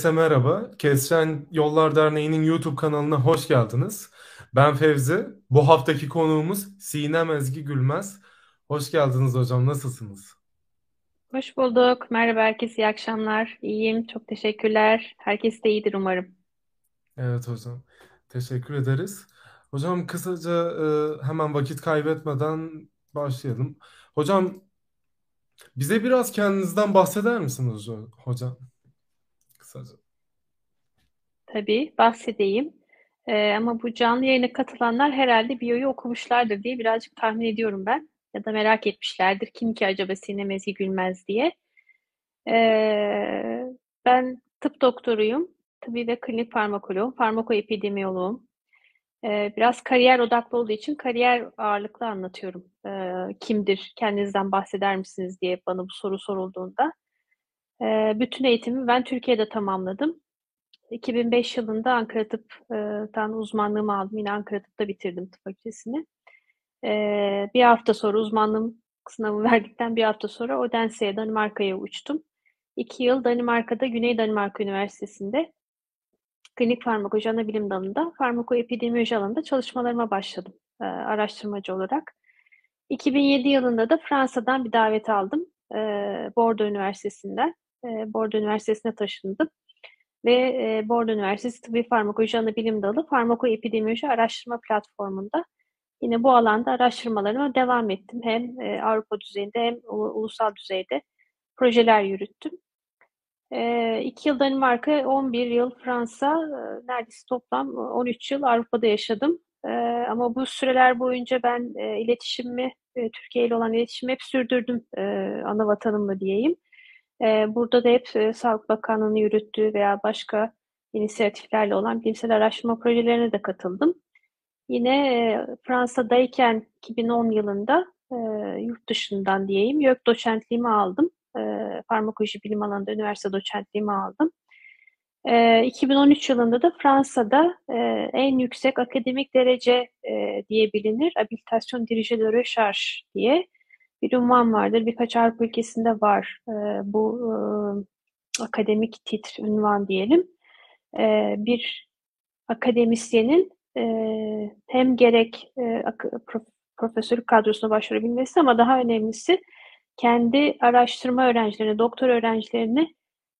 Herkese merhaba. Kesren Yollar Derneği'nin YouTube kanalına hoş geldiniz. Ben Fevzi. Bu haftaki konuğumuz Sinem Ezgi Gülmez. Hoş geldiniz hocam. Nasılsınız? Hoş bulduk. Merhaba herkese, iyi akşamlar. İyiyim, çok teşekkürler. Herkes de iyidir umarım. Evet hocam. Teşekkür ederiz. Hocam kısaca e, hemen vakit kaybetmeden başlayalım. Hocam bize biraz kendinizden bahseder misiniz hocam? Tabii, bahsedeyim. Ee, ama bu canlı yayına katılanlar herhalde biyoyu okumuşlardır diye birazcık tahmin ediyorum ben. Ya da merak etmişlerdir. Kim ki acaba Sinem Ezgi Gülmez diye. Ee, ben tıp doktoruyum. Tıbbi ve klinik farmakoloğum, farmakoepidemiyoloğum. Ee, biraz kariyer odaklı olduğu için kariyer ağırlıklı anlatıyorum. Ee, kimdir, kendinizden bahseder misiniz diye bana bu soru sorulduğunda. Ee, bütün eğitimi ben Türkiye'de tamamladım. 2005 yılında Ankara Tıp'tan uzmanlığımı aldım. Yine Ankara Tıp'ta bitirdim tıp fakültesini. Ee, bir hafta sonra uzmanlığım sınavı verdikten bir hafta sonra Odense'ye, Danimarka'ya uçtum. İki yıl Danimarka'da, Güney Danimarka Üniversitesi'nde klinik farmakoloji ana bilim dalında farmakoepidemioloji alanında çalışmalarıma başladım e, araştırmacı olarak. 2007 yılında da Fransa'dan bir davet aldım. E, Bordeaux Üniversitesi'nden. E, Bordeaux Üniversitesi'ne taşındım. Ve e, Bordeaux Üniversitesi Tıbbi Farmakoloji Ana Bilim Dalı Farmakoepidemioloji Araştırma Platformu'nda yine bu alanda araştırmalarıma devam ettim. Hem e, Avrupa düzeyinde hem ulusal düzeyde projeler yürüttüm. E, iki yıl Danimarka, 11 yıl Fransa, e, neredeyse toplam 13 yıl Avrupa'da yaşadım. E, ama bu süreler boyunca ben e, iletişimimi, e, Türkiye ile olan iletişimi hep sürdürdüm e, ana vatanımla diyeyim. E, burada da hep e, Sağlık Bakanlığı'nın yürüttüğü veya başka inisiyatiflerle olan bilimsel araştırma projelerine de katıldım. Yine e, Fransa'dayken 2010 yılında e, yurt dışından diyeyim YÖK doçentliğimi aldım. E, farmakoloji bilim alanında üniversite doçentliğimi aldım. E, 2013 yılında da Fransa'da e, en yüksek akademik derece e, diye bilinir. Habilitasyon dirije de diye bir ünvan vardır. Birkaç Avrupa ülkesinde var e, bu e, akademik titr, ünvan diyelim. E, bir akademisyenin e, hem gerek e, prof, profesörlük kadrosuna başvurabilmesi ama daha önemlisi kendi araştırma öğrencilerini, doktor öğrencilerini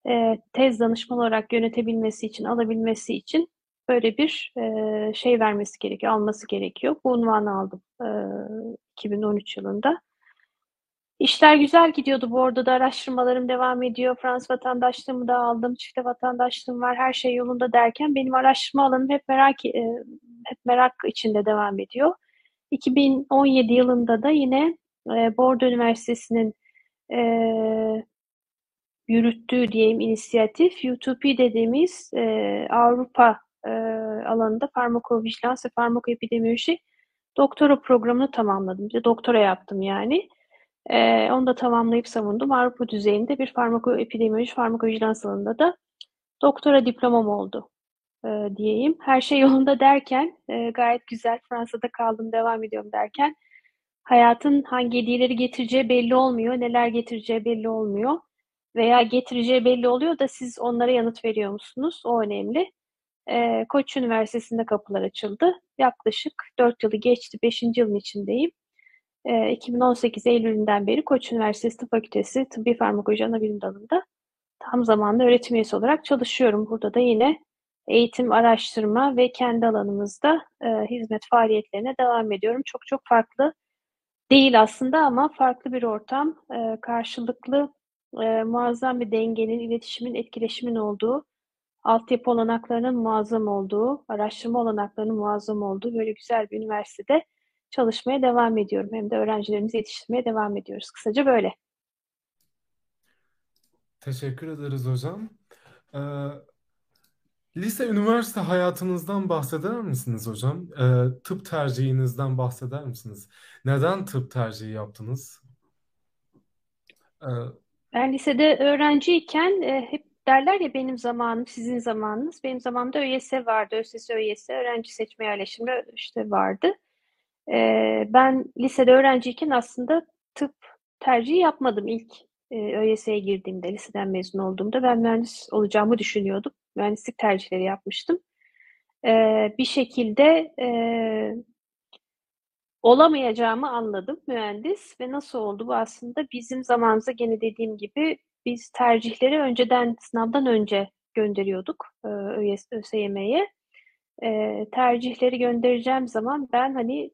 e, tez danışman olarak yönetebilmesi için, alabilmesi için böyle bir e, şey vermesi gerekiyor, alması gerekiyor. Bu unvanı aldım e, 2013 yılında. İşler güzel gidiyordu bu arada da araştırmalarım devam ediyor. Fransız vatandaşlığımı da aldım, çifte vatandaşlığım var, her şey yolunda derken benim araştırma alanım hep merak e, hep merak içinde devam ediyor. 2017 yılında da yine e, Bordeaux Üniversitesi'nin e, yürüttüğü diyeyim inisiyatif UTP dediğimiz e, Avrupa e, alanında farmakovijilans ve farmakoepidemioloji doktora programını tamamladım. Bir de doktora yaptım yani. E, onu da tamamlayıp savundum. Avrupa düzeyinde bir farmakoepidemioloji, farmakovijilans alanında da doktora diplomam oldu e, diyeyim. Her şey yolunda derken, e, gayet güzel Fransa'da kaldım, devam ediyorum derken hayatın hangi hediyeleri getireceği belli olmuyor, neler getireceği belli olmuyor veya getireceği belli oluyor da siz onlara yanıt veriyor musunuz? O önemli. E, Koç Üniversitesi'nde kapılar açıldı. Yaklaşık 4 yılı geçti, 5. yılın içindeyim. E, 2018 Eylül'ünden beri Koç Üniversitesi Tıp Fakültesi Tıbbi Farmakoloji Anabilim Dalı'nda tam zamanlı öğretim üyesi olarak çalışıyorum. Burada da yine eğitim, araştırma ve kendi alanımızda e, hizmet faaliyetlerine devam ediyorum. Çok çok farklı değil aslında ama farklı bir ortam, e, karşılıklı e, muazzam bir dengenin, iletişimin, etkileşimin olduğu, altyapı olanaklarının muazzam olduğu, araştırma olanaklarının muazzam olduğu böyle güzel bir üniversitede çalışmaya devam ediyorum. Hem de öğrencilerimizi yetiştirmeye devam ediyoruz. Kısaca böyle. Teşekkür ederiz hocam. Ee, lise, üniversite hayatınızdan bahseder misiniz hocam? Ee, tıp tercihinizden bahseder misiniz? Neden tıp tercihi yaptınız? Ee, ben lisede öğrenciyken e, hep derler ya benim zamanım, sizin zamanınız. Benim zamanımda ÖYS vardı. ÖSS, ÖYS, öğrenci seçme yerleşimi işte vardı. Ee, ben lisede öğrenciyken aslında tıp tercihi yapmadım ilk e, ÖYS'ye girdiğimde, liseden mezun olduğumda. Ben mühendis olacağımı düşünüyordum. Mühendislik tercihleri yapmıştım. Ee, bir şekilde e, olamayacağımı anladım mühendis ve nasıl oldu bu aslında bizim zamanımızda gene dediğim gibi biz tercihleri önceden sınavdan önce gönderiyorduk e, ÖSYM'ye. E, tercihleri göndereceğim zaman ben hani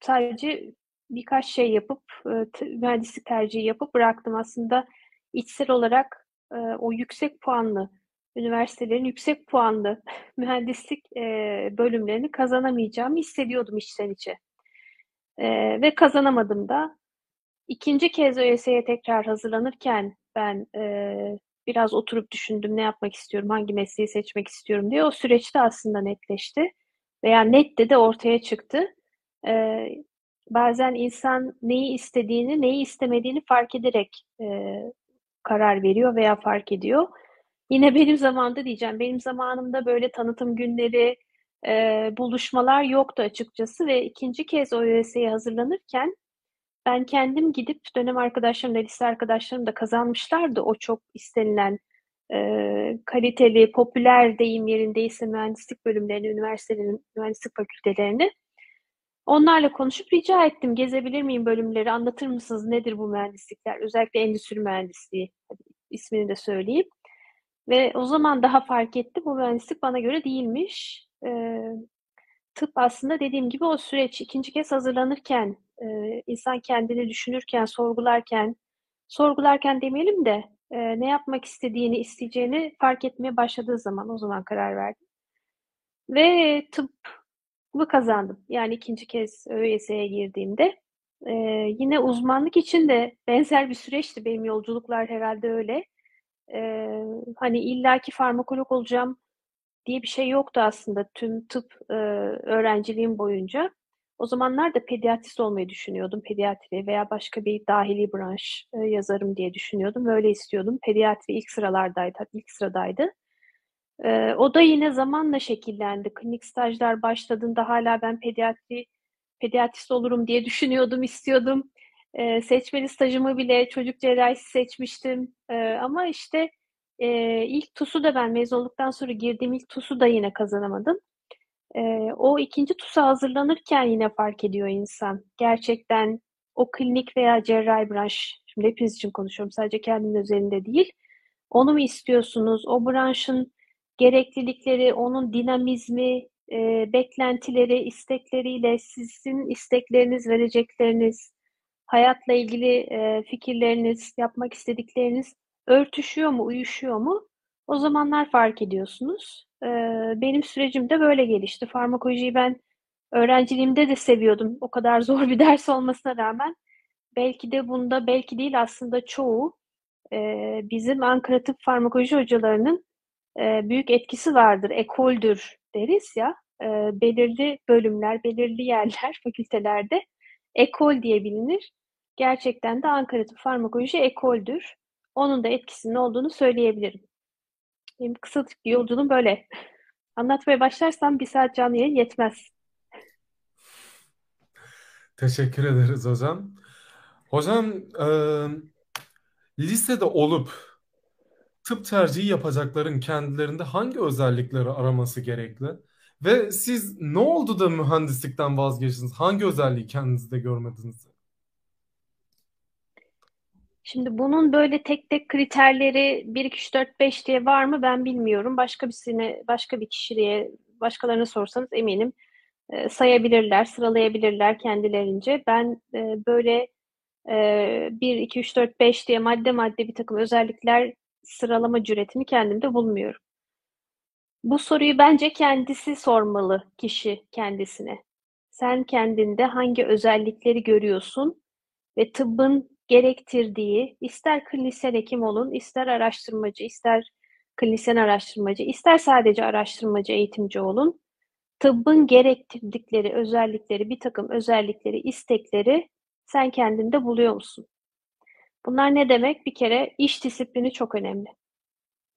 sadece birkaç şey yapıp e, mühendislik tercihi yapıp bıraktım. Aslında içsel olarak e, o yüksek puanlı üniversitelerin yüksek puanlı mühendislik e, bölümlerini kazanamayacağımı hissediyordum içten içe. Ve kazanamadım da. İkinci kez ÖSS'ye tekrar hazırlanırken ben e, biraz oturup düşündüm ne yapmak istiyorum, hangi mesleği seçmek istiyorum diye. O süreçte aslında netleşti veya net de de ortaya çıktı. E, bazen insan neyi istediğini, neyi istemediğini fark ederek e, karar veriyor veya fark ediyor. Yine benim zamanımda diyeceğim, benim zamanımda böyle tanıtım günleri, e, buluşmalar yoktu açıkçası ve ikinci kez o ÖSS'ye hazırlanırken ben kendim gidip dönem arkadaşlarım da lise arkadaşlarım da kazanmışlardı o çok istenilen e, kaliteli, popüler deyim yerindeyse mühendislik bölümlerini, üniversitelerin mühendislik fakültelerini. Onlarla konuşup rica ettim. Gezebilir miyim bölümleri? Anlatır mısınız? Nedir bu mühendislikler? Özellikle endüstri mühendisliği ismini de söyleyeyim. Ve o zaman daha fark etti. Bu mühendislik bana göre değilmiş. Ee, tıp aslında dediğim gibi o süreç ikinci kez hazırlanırken, e, insan kendini düşünürken, sorgularken, sorgularken demeyelim de e, ne yapmak istediğini, isteyeceğini fark etmeye başladığı zaman o zaman karar verdim. Ve tıbbı kazandım. Yani ikinci kez ÖYS'ye girdiğimde. E, yine uzmanlık için de benzer bir süreçti. Benim yolculuklar herhalde öyle. E, hani illaki farmakolog olacağım diye bir şey yoktu aslında tüm tıp e, öğrenciliğim boyunca. O zamanlar da pediatrist olmayı düşünüyordum. Pediatri veya başka bir dahili branş e, yazarım diye düşünüyordum. Böyle istiyordum. Pediatri ilk sıralardaydı, ilk sıradaydı. E, o da yine zamanla şekillendi. Klinik stajlar başladığında hala ben pediatri pediatrist olurum diye düşünüyordum, istiyordum. E, seçmeli stajımı bile çocuk cerrahisi seçmiştim. E, ama işte e, ilk TUS'u da ben mezun olduktan sonra girdiğim ilk TUS'u da yine kazanamadım. E, o ikinci TUS'a hazırlanırken yine fark ediyor insan. Gerçekten o klinik veya cerrahi branş, şimdi hepiniz için konuşuyorum sadece kendimin özelinde değil. Onu mu istiyorsunuz? O branşın gereklilikleri, onun dinamizmi, e, beklentileri, istekleriyle sizin istekleriniz, verecekleriniz, hayatla ilgili e, fikirleriniz, yapmak istedikleriniz örtüşüyor mu, uyuşuyor mu? O zamanlar fark ediyorsunuz. Ee, benim sürecim de böyle gelişti. Farmakolojiyi ben öğrenciliğimde de seviyordum. O kadar zor bir ders olmasına rağmen. Belki de bunda, belki değil aslında çoğu e, bizim Ankara Tıp Farmakoloji hocalarının e, büyük etkisi vardır. Ekoldür deriz ya. E, belirli bölümler, belirli yerler, fakültelerde ekol diye bilinir. Gerçekten de Ankara Tıp Farmakoloji ekoldür onun da etkisinin olduğunu söyleyebilirim. Benim kısa yolculuğum böyle. Anlatmaya başlarsam bir saat canlı yayın yetmez. Teşekkür ederiz hocam. Hocam e, lisede olup tıp tercihi yapacakların kendilerinde hangi özellikleri araması gerekli? Ve siz ne oldu da mühendislikten vazgeçtiniz? Hangi özelliği kendinizde görmediniz? Şimdi bunun böyle tek tek kriterleri 1, 2, 3, 4, 5 diye var mı ben bilmiyorum. Başka birisine, başka bir kişiye, başkalarına sorsanız eminim e, sayabilirler, sıralayabilirler kendilerince. Ben e, böyle e, 1, 2, 3, 4, 5 diye madde madde bir takım özellikler sıralama cüretini kendimde bulmuyorum. Bu soruyu bence kendisi sormalı kişi kendisine. Sen kendinde hangi özellikleri görüyorsun ve tıbbın gerektirdiği ister klinisyen hekim olun, ister araştırmacı, ister klinisyen araştırmacı, ister sadece araştırmacı, eğitimci olun. Tıbbın gerektirdikleri özellikleri, bir takım özellikleri, istekleri sen kendinde buluyor musun? Bunlar ne demek? Bir kere iş disiplini çok önemli.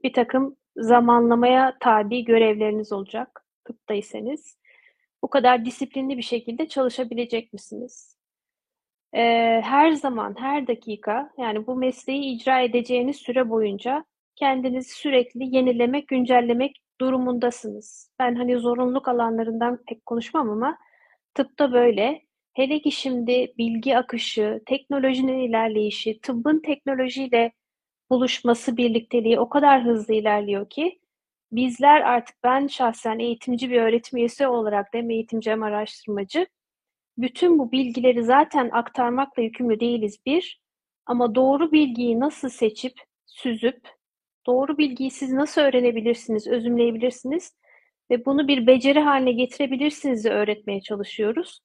Bir takım zamanlamaya tabi görevleriniz olacak tıptaysanız. Bu kadar disiplinli bir şekilde çalışabilecek misiniz? Ee, her zaman, her dakika yani bu mesleği icra edeceğiniz süre boyunca kendinizi sürekli yenilemek, güncellemek durumundasınız. Ben hani zorunluluk alanlarından pek konuşmam ama tıpta böyle. Hele ki şimdi bilgi akışı, teknolojinin ilerleyişi, tıbbın teknolojiyle buluşması, birlikteliği o kadar hızlı ilerliyor ki bizler artık ben şahsen eğitimci bir öğretim üyesi olarak hem eğitimci hem araştırmacı bütün bu bilgileri zaten aktarmakla yükümlü değiliz bir. Ama doğru bilgiyi nasıl seçip, süzüp, doğru bilgiyi siz nasıl öğrenebilirsiniz, özümleyebilirsiniz ve bunu bir beceri haline getirebilirsiniz de öğretmeye çalışıyoruz.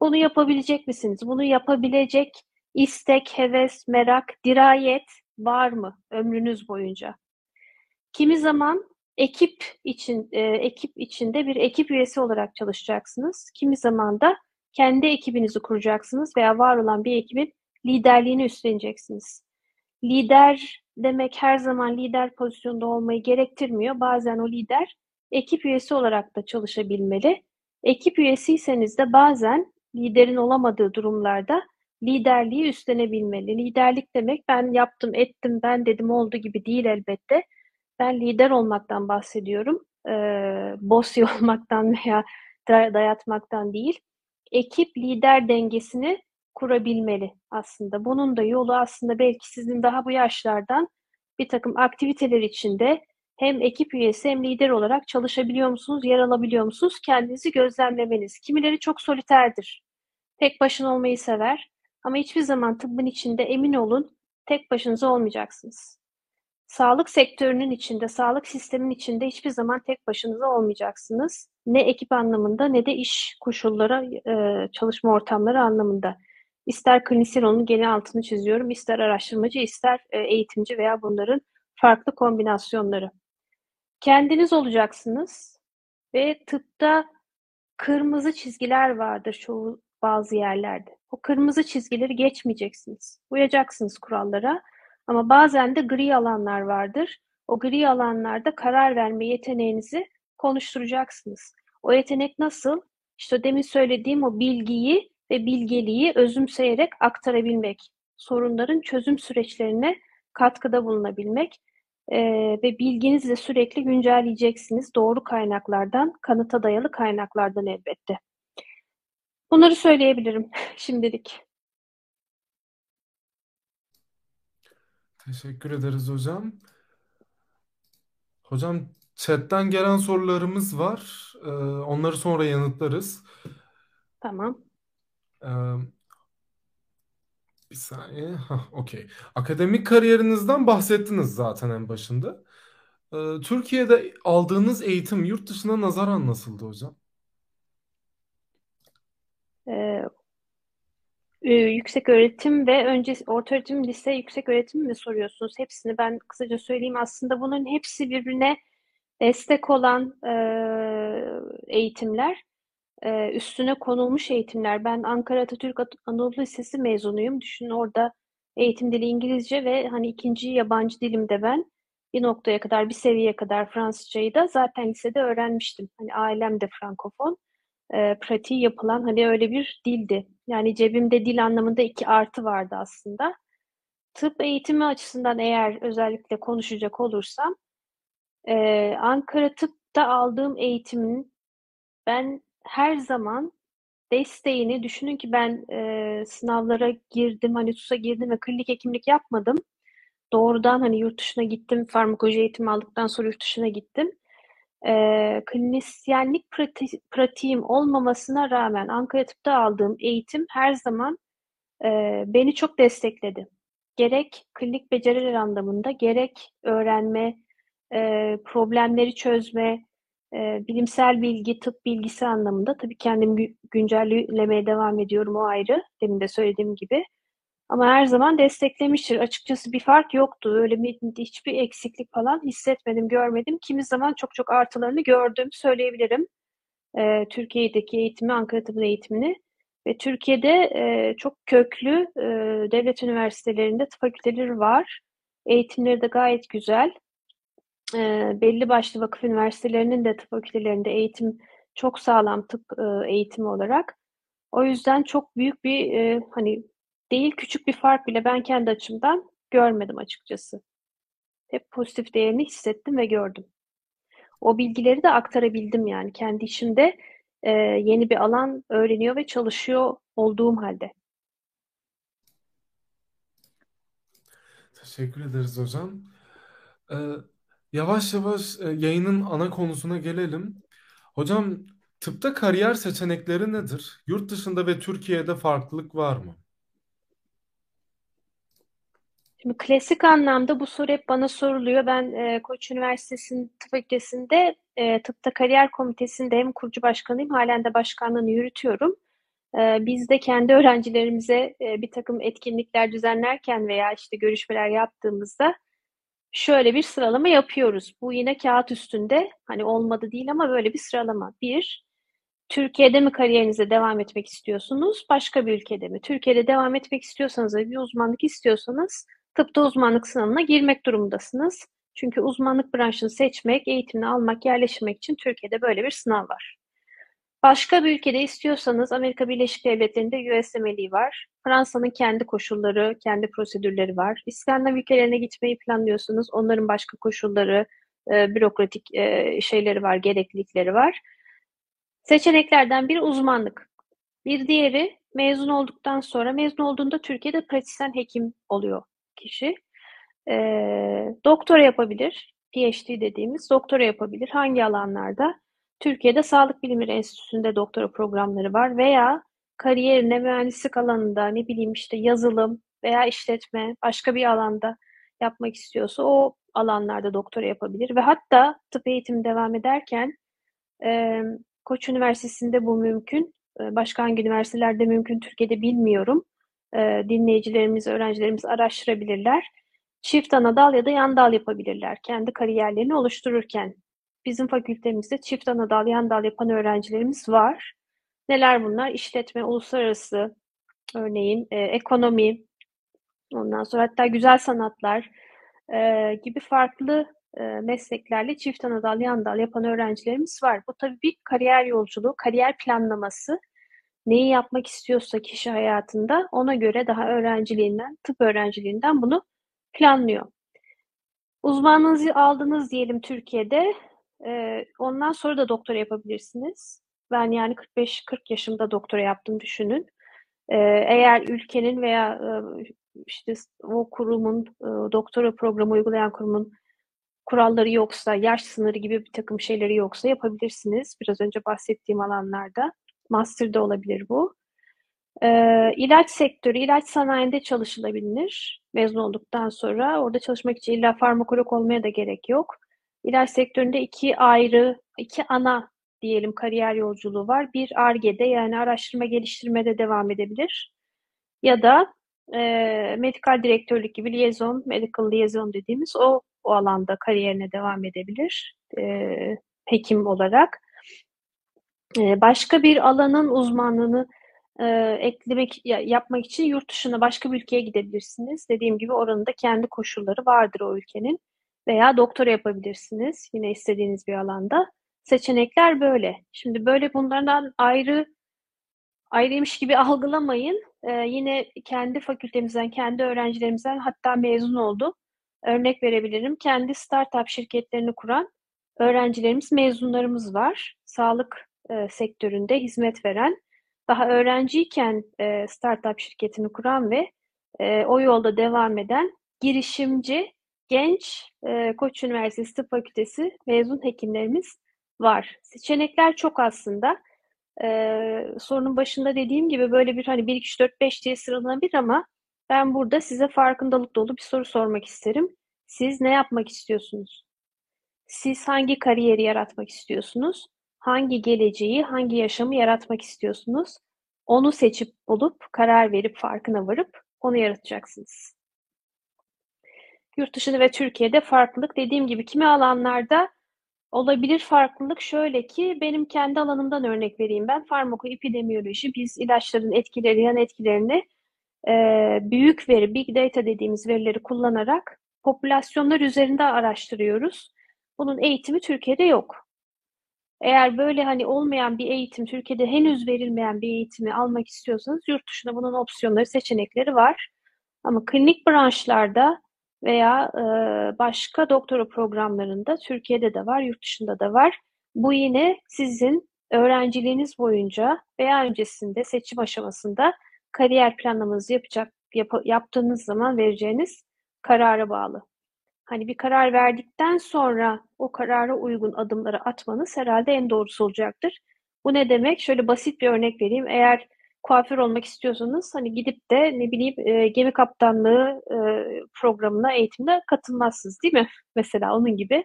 Bunu yapabilecek misiniz? Bunu yapabilecek istek, heves, merak, dirayet var mı ömrünüz boyunca? Kimi zaman ekip için e, ekip içinde bir ekip üyesi olarak çalışacaksınız. Kimi zaman da kendi ekibinizi kuracaksınız veya var olan bir ekibin liderliğini üstleneceksiniz. Lider demek her zaman lider pozisyonda olmayı gerektirmiyor. Bazen o lider ekip üyesi olarak da çalışabilmeli. Ekip üyesiyseniz de bazen liderin olamadığı durumlarda liderliği üstlenebilmeli. Liderlik demek ben yaptım, ettim, ben dedim oldu gibi değil elbette. Ben lider olmaktan bahsediyorum. Ee, boss olmaktan veya dayatmaktan değil ekip lider dengesini kurabilmeli aslında. Bunun da yolu aslında belki sizin daha bu yaşlardan bir takım aktiviteler içinde hem ekip üyesi hem lider olarak çalışabiliyor musunuz, yer alabiliyor musunuz? Kendinizi gözlemlemeniz. Kimileri çok soliterdir. Tek başına olmayı sever. Ama hiçbir zaman tıbbın içinde emin olun tek başınıza olmayacaksınız. Sağlık sektörünün içinde, sağlık sistemin içinde hiçbir zaman tek başınıza olmayacaksınız. Ne ekip anlamında ne de iş koşulları, e, çalışma ortamları anlamında. İster klinisyen onun gene altını çiziyorum, ister araştırmacı, ister e, eğitimci veya bunların farklı kombinasyonları. Kendiniz olacaksınız ve tıpta kırmızı çizgiler vardır çoğu bazı yerlerde. O kırmızı çizgileri geçmeyeceksiniz. Uyacaksınız kurallara ama bazen de gri alanlar vardır. O gri alanlarda karar verme yeteneğinizi konuşturacaksınız. O yetenek nasıl? İşte demin söylediğim o bilgiyi ve bilgeliği özümseyerek aktarabilmek. Sorunların çözüm süreçlerine katkıda bulunabilmek ee, ve bilginizi de sürekli güncelleyeceksiniz. Doğru kaynaklardan, kanıta dayalı kaynaklardan elbette. Bunları söyleyebilirim şimdilik. Teşekkür ederiz hocam. Hocam chatten gelen sorularımız var. Ee, onları sonra yanıtlarız. Tamam. Ee, bir saniye. Hah, okey. Akademik kariyerinizden bahsettiniz zaten en başında. Ee, Türkiye'de aldığınız eğitim yurt dışına nazaran nasıldı hocam? Ee, e, yüksek öğretim ve önce orta öğretim, lise, yüksek öğretim mi soruyorsunuz? Hepsini ben kısaca söyleyeyim. Aslında bunun hepsi birbirine destek olan e, eğitimler, e, üstüne konulmuş eğitimler. Ben Ankara Atatürk Anadolu Lisesi mezunuyum. Düşünün orada eğitim dili İngilizce ve hani ikinci yabancı dilimde ben bir noktaya kadar, bir seviyeye kadar Fransızcayı da zaten lisede öğrenmiştim. Hani ailem de Frankofon e, pratiği yapılan hani öyle bir dildi. Yani cebimde dil anlamında iki artı vardı aslında. Tıp eğitimi açısından eğer özellikle konuşacak olursam e, Ankara Tıp'ta aldığım eğitimin ben her zaman desteğini düşünün ki ben e, sınavlara girdim hani TUS'a girdim ve klinik hekimlik yapmadım. Doğrudan hani yurt dışına gittim farmakoloji eğitimi aldıktan sonra yurt dışına gittim e, klinisyenlik prati, pratiğim olmamasına rağmen Ankara Tıp'ta aldığım eğitim her zaman e, beni çok destekledi. Gerek klinik beceriler anlamında, gerek öğrenme, e, problemleri çözme, e, bilimsel bilgi, tıp bilgisi anlamında tabii kendimi güncellemeye devam ediyorum o ayrı. Demin de söylediğim gibi. Ama her zaman desteklemiştir. Açıkçası bir fark yoktu. Öyle bir, hiçbir eksiklik falan hissetmedim, görmedim. Kimi zaman çok çok artılarını gördüm, söyleyebilirim. Ee, Türkiye'deki eğitimi, Ankara Tıbbı eğitimini. Ve Türkiye'de e, çok köklü e, devlet üniversitelerinde tıp fakülteleri var. Eğitimleri de gayet güzel. E, belli başlı vakıf üniversitelerinin de tıp fakültelerinde eğitim çok sağlam tıp e, eğitimi olarak. O yüzden çok büyük bir e, hani değil küçük bir fark bile ben kendi açımdan görmedim açıkçası. Hep pozitif değerini hissettim ve gördüm. O bilgileri de aktarabildim yani kendi işimde e, yeni bir alan öğreniyor ve çalışıyor olduğum halde. Teşekkür ederiz hocam. Ee, yavaş yavaş e, yayının ana konusuna gelelim. Hocam tıpta kariyer seçenekleri nedir? Yurt dışında ve Türkiye'de farklılık var mı? Şimdi klasik anlamda bu soru hep bana soruluyor. Ben e, Koç Üniversitesi'nin tıp fakültesinde e, tıpta kariyer komitesinde hem kurucu başkanıyım, halen de başkanlığını yürütüyorum. E, biz de kendi öğrencilerimize e, bir takım etkinlikler düzenlerken veya işte görüşmeler yaptığımızda şöyle bir sıralama yapıyoruz. Bu yine kağıt üstünde hani olmadı değil ama böyle bir sıralama. Bir, Türkiye'de mi kariyerinize devam etmek istiyorsunuz? Başka bir ülkede mi? Türkiye'de devam etmek istiyorsanız ve bir uzmanlık istiyorsanız tıpta uzmanlık sınavına girmek durumundasınız. Çünkü uzmanlık branşını seçmek, eğitimini almak, yerleşmek için Türkiye'de böyle bir sınav var. Başka bir ülkede istiyorsanız Amerika Birleşik Devletleri'nde USMLE var. Fransa'nın kendi koşulları, kendi prosedürleri var. İskandinav ülkelerine gitmeyi planlıyorsunuz. Onların başka koşulları, e, bürokratik e, şeyleri var, gereklilikleri var. Seçeneklerden biri uzmanlık. Bir diğeri mezun olduktan sonra, mezun olduğunda Türkiye'de pratisyen hekim oluyor kişi. E, doktora yapabilir, PhD dediğimiz doktora yapabilir. Hangi alanlarda? Türkiye'de Sağlık Bilimleri Enstitüsü'nde doktora programları var veya kariyerine mühendislik alanında ne bileyim işte yazılım veya işletme başka bir alanda yapmak istiyorsa o alanlarda doktora yapabilir ve hatta tıp eğitimi devam ederken e, Koç Üniversitesi'nde bu mümkün. E, başka hangi üniversitelerde mümkün Türkiye'de bilmiyorum. E, dinleyicilerimiz, öğrencilerimiz araştırabilirler. Çift ana dal ya da yan dal yapabilirler kendi kariyerlerini oluştururken. Bizim fakültemizde çift ana dal, yan dal yapan öğrencilerimiz var. Neler bunlar? İşletme, uluslararası, örneğin e, ekonomi, ondan sonra hatta güzel sanatlar e, gibi farklı e, mesleklerle çift ana dal, yan dal yapan öğrencilerimiz var. Bu tabii bir kariyer yolculuğu, kariyer planlaması. Neyi yapmak istiyorsa kişi hayatında ona göre daha öğrenciliğinden, tıp öğrenciliğinden bunu planlıyor. Uzmanlığınızı aldınız diyelim Türkiye'de. E, ondan sonra da doktora yapabilirsiniz. Ben yani 45-40 yaşımda doktora yaptım düşünün. E, eğer ülkenin veya e, işte o kurumun, e, doktora programı uygulayan kurumun kuralları yoksa, yaş sınırı gibi bir takım şeyleri yoksa yapabilirsiniz. Biraz önce bahsettiğim alanlarda. Master'da olabilir bu. E, ilaç sektörü, ilaç sanayinde çalışılabilir mezun olduktan sonra. Orada çalışmak için illa farmakolog olmaya da gerek yok. İlaç sektöründe iki ayrı, iki ana diyelim kariyer yolculuğu var. Bir ARGE'de yani araştırma geliştirmede devam edebilir. Ya da e, medikal direktörlük gibi liaison, medical liaison dediğimiz o, o alanda kariyerine devam edebilir e, hekim olarak. E, başka bir alanın uzmanlığını e, eklemek yapmak için yurt dışına başka bir ülkeye gidebilirsiniz. Dediğim gibi oranın da kendi koşulları vardır o ülkenin. Veya doktora yapabilirsiniz yine istediğiniz bir alanda. Seçenekler böyle. Şimdi böyle bunlardan ayrı ayrıymış gibi algılamayın. Ee, yine kendi fakültemizden, kendi öğrencilerimizden hatta mezun oldu. Örnek verebilirim. Kendi startup şirketlerini kuran öğrencilerimiz, mezunlarımız var. Sağlık e, sektöründe hizmet veren, daha öğrenciyken e, startup şirketini kuran ve e, o yolda devam eden girişimci, genç e, Koç Üniversitesi Tıp Fakültesi mezun hekimlerimiz var. Seçenekler çok aslında. Ee, sorunun başında dediğim gibi böyle bir hani 1, 2, 3, 4, 5 diye sıralanabilir ama ben burada size farkındalık dolu bir soru sormak isterim. Siz ne yapmak istiyorsunuz? Siz hangi kariyeri yaratmak istiyorsunuz? Hangi geleceği, hangi yaşamı yaratmak istiyorsunuz? Onu seçip bulup, karar verip, farkına varıp onu yaratacaksınız. Yurt dışında ve Türkiye'de farklılık dediğim gibi kimi alanlarda Olabilir farklılık şöyle ki benim kendi alanımdan örnek vereyim ben. Farmakoepidemiyoloji biz ilaçların etkileri, yan etkilerini e, büyük veri, big data dediğimiz verileri kullanarak popülasyonlar üzerinde araştırıyoruz. Bunun eğitimi Türkiye'de yok. Eğer böyle hani olmayan bir eğitim, Türkiye'de henüz verilmeyen bir eğitimi almak istiyorsanız yurt dışında bunun opsiyonları, seçenekleri var. Ama klinik branşlarda veya e, başka doktora programlarında Türkiye'de de var, yurt dışında da var. Bu yine sizin öğrenciliğiniz boyunca veya öncesinde seçim aşamasında kariyer planlamanızı yapacak yap, yaptığınız zaman vereceğiniz karara bağlı. Hani bir karar verdikten sonra o karara uygun adımları atmanız herhalde en doğrusu olacaktır. Bu ne demek? Şöyle basit bir örnek vereyim. Eğer kuaför olmak istiyorsanız hani gidip de ne bileyim e, gemi kaptanlığı e, programına, eğitimine katılmazsınız değil mi? Mesela onun gibi.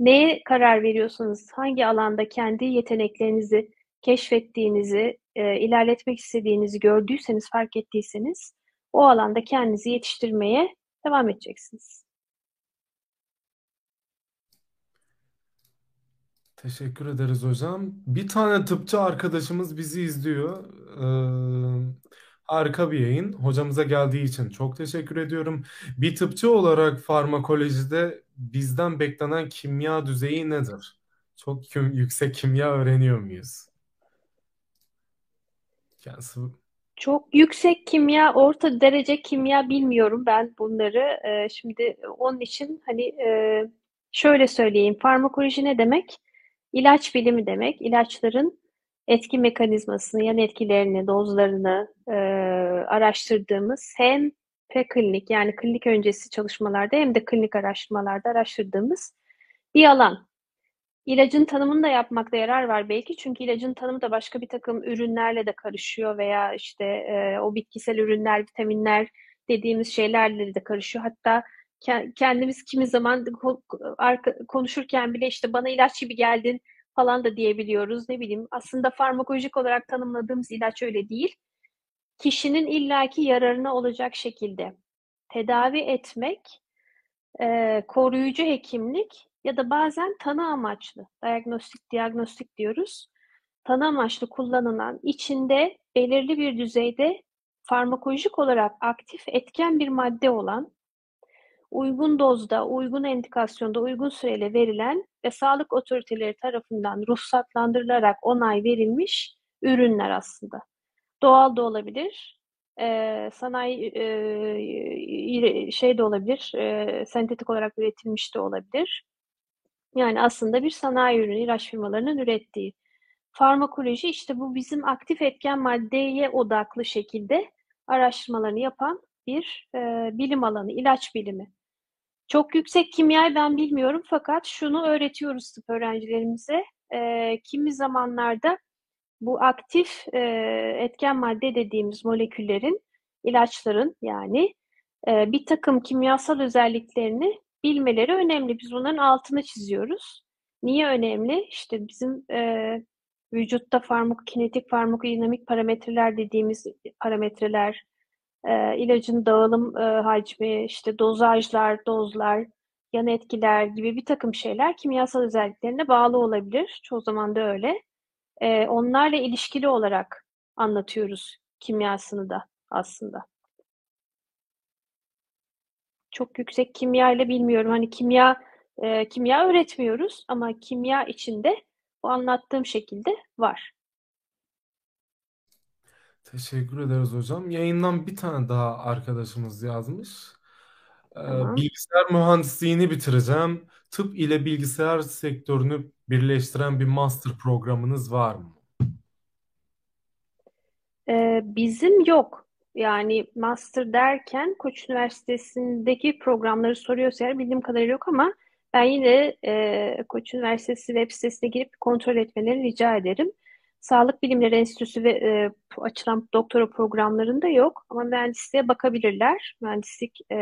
Neye karar veriyorsanız, hangi alanda kendi yeteneklerinizi keşfettiğinizi, e, ilerletmek istediğinizi gördüyseniz, fark ettiyseniz o alanda kendinizi yetiştirmeye devam edeceksiniz. Teşekkür ederiz hocam. Bir tane tıpçı arkadaşımız bizi izliyor. Ee, harika bir yayın. Hocamıza geldiği için çok teşekkür ediyorum. Bir tıpçı olarak farmakolojide bizden beklenen kimya düzeyi nedir? Çok küm- yüksek kimya öğreniyor muyuz? Kendisi Çok yüksek kimya, orta derece kimya bilmiyorum ben bunları. Ee, şimdi onun için hani e, şöyle söyleyeyim. Farmakoloji ne demek? İlaç bilimi demek. İlaçların etki mekanizmasını, yan etkilerini, dozlarını e, araştırdığımız hem preklinik yani klinik öncesi çalışmalarda hem de klinik araştırmalarda araştırdığımız bir alan. İlacın tanımını da yapmakta yarar var belki çünkü ilacın tanımı da başka bir takım ürünlerle de karışıyor veya işte e, o bitkisel ürünler, vitaminler dediğimiz şeylerle de karışıyor. Hatta kendimiz kimi zaman konuşurken bile işte bana ilaç gibi geldin falan da diyebiliyoruz. Ne bileyim aslında farmakolojik olarak tanımladığımız ilaç öyle değil. Kişinin illaki yararına olacak şekilde tedavi etmek, e, koruyucu hekimlik ya da bazen tanı amaçlı, diagnostik, diagnostik diyoruz. Tanı amaçlı kullanılan, içinde belirli bir düzeyde farmakolojik olarak aktif, etken bir madde olan, uygun dozda, uygun endikasyonda, uygun süreyle verilen ve sağlık otoriteleri tarafından ruhsatlandırılarak onay verilmiş ürünler aslında. Doğal da olabilir, e, sanayi e, şey de olabilir, e, sentetik olarak üretilmiş de olabilir. Yani aslında bir sanayi ürünü ilaç firmalarının ürettiği. Farmakoloji işte bu bizim aktif etken maddeye odaklı şekilde araştırmalarını yapan bir e, bilim alanı, ilaç bilimi. Çok yüksek kimyayı ben bilmiyorum fakat şunu öğretiyoruz tıp öğrencilerimize. E, kimi zamanlarda bu aktif e, etken madde dediğimiz moleküllerin, ilaçların yani e, bir takım kimyasal özelliklerini bilmeleri önemli. Biz bunların altını çiziyoruz. Niye önemli? İşte bizim e, vücutta farmakokinetik, farmakodinamik parametreler dediğimiz parametreler, e, ilacın dağılım e, hacmi, işte dozajlar, dozlar, yan etkiler gibi bir takım şeyler kimyasal özelliklerine bağlı olabilir. Çoğu zaman da öyle. E, onlarla ilişkili olarak anlatıyoruz kimyasını da aslında çok yüksek kimya ile bilmiyorum. Hani kimya e, kimya öğretmiyoruz ama kimya içinde bu anlattığım şekilde var. Teşekkür ederiz hocam. Yayından bir tane daha arkadaşımız yazmış. Ee, Tamam. bilgisayar mühendisliğini bitireceğim. Tıp ile bilgisayar sektörünü birleştiren bir master programınız var mı? Ee, bizim yok. Yani master derken Koç Üniversitesi'ndeki programları soruyorsa eğer bildiğim kadarıyla yok ama ben yine e, Koç Üniversitesi web sitesine girip kontrol etmelerini rica ederim. Sağlık Bilimleri Enstitüsü ve e, açılan doktora programlarında yok ama mühendisliğe bakabilirler. Mühendislik e,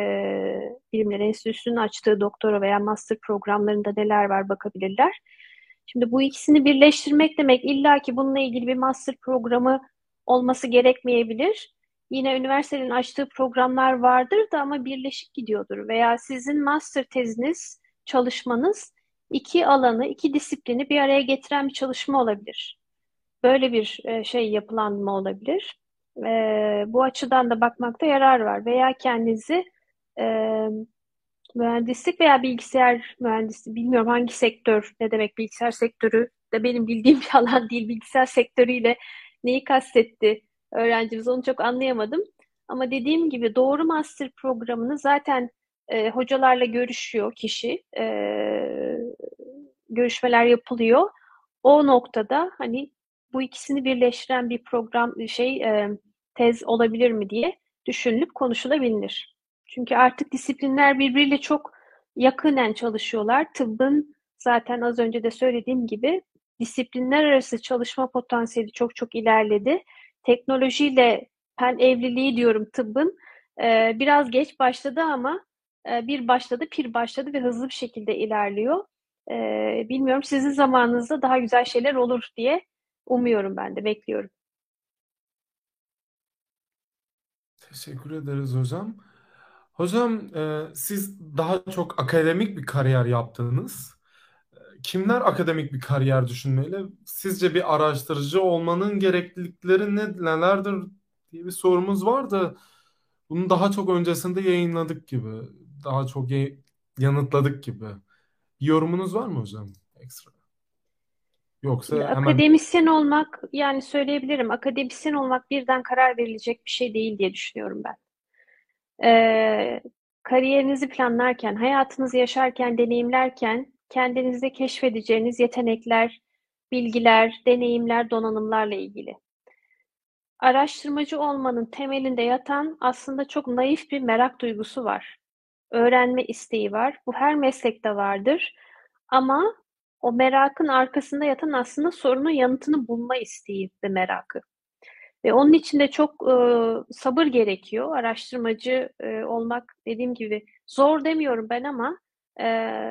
Bilimleri Enstitüsü'nün açtığı doktora veya master programlarında neler var bakabilirler. Şimdi bu ikisini birleştirmek demek illa ki bununla ilgili bir master programı olması gerekmeyebilir. Yine üniversitenin açtığı programlar vardır da ama birleşik gidiyordur. Veya sizin master teziniz, çalışmanız iki alanı, iki disiplini bir araya getiren bir çalışma olabilir. Böyle bir e, şey yapılanma olabilir. E, bu açıdan da bakmakta yarar var. Veya kendinizi e, Mühendislik veya bilgisayar mühendisi bilmiyorum hangi sektör ne demek bilgisayar sektörü de benim bildiğim bir alan değil. Bilgisayar sektörüyle neyi kastetti öğrencimiz onu çok anlayamadım. Ama dediğim gibi doğru master programını zaten e, hocalarla görüşüyor kişi. E, görüşmeler yapılıyor. O noktada hani bu ikisini birleştiren bir program şey e, tez olabilir mi diye düşünülüp konuşulabilir. Çünkü artık disiplinler birbiriyle çok yakınen çalışıyorlar. Tıbbın zaten az önce de söylediğim gibi disiplinler arası çalışma potansiyeli çok çok ilerledi. Teknolojiyle ben evliliği diyorum tıbbın e, biraz geç başladı ama e, bir başladı, pir başladı ve hızlı bir şekilde ilerliyor. E, bilmiyorum sizin zamanınızda daha güzel şeyler olur diye umuyorum ben de, bekliyorum. Teşekkür ederiz hocam. Hocam e, siz daha çok akademik bir kariyer yaptınız. Kimler akademik bir kariyer düşünmeli? Sizce bir araştırıcı olmanın gereklilikleri ne, nelerdir diye bir sorumuz vardı. Bunu daha çok öncesinde yayınladık gibi. Daha çok yanıtladık gibi. Yorumunuz var mı hocam? Ekstra. Yoksa hemen Akademisyen olmak, yani söyleyebilirim, akademisyen olmak birden karar verilecek bir şey değil diye düşünüyorum ben. Ee, kariyerinizi planlarken, hayatınızı yaşarken, deneyimlerken kendinizde keşfedeceğiniz yetenekler, bilgiler, deneyimler, donanımlarla ilgili. Araştırmacı olmanın temelinde yatan aslında çok naif bir merak duygusu var. Öğrenme isteği var. Bu her meslekte vardır. Ama o merakın arkasında yatan aslında sorunun yanıtını bulma isteği ve merakı. Ve onun için de çok e, sabır gerekiyor. Araştırmacı e, olmak dediğim gibi zor demiyorum ben ama e,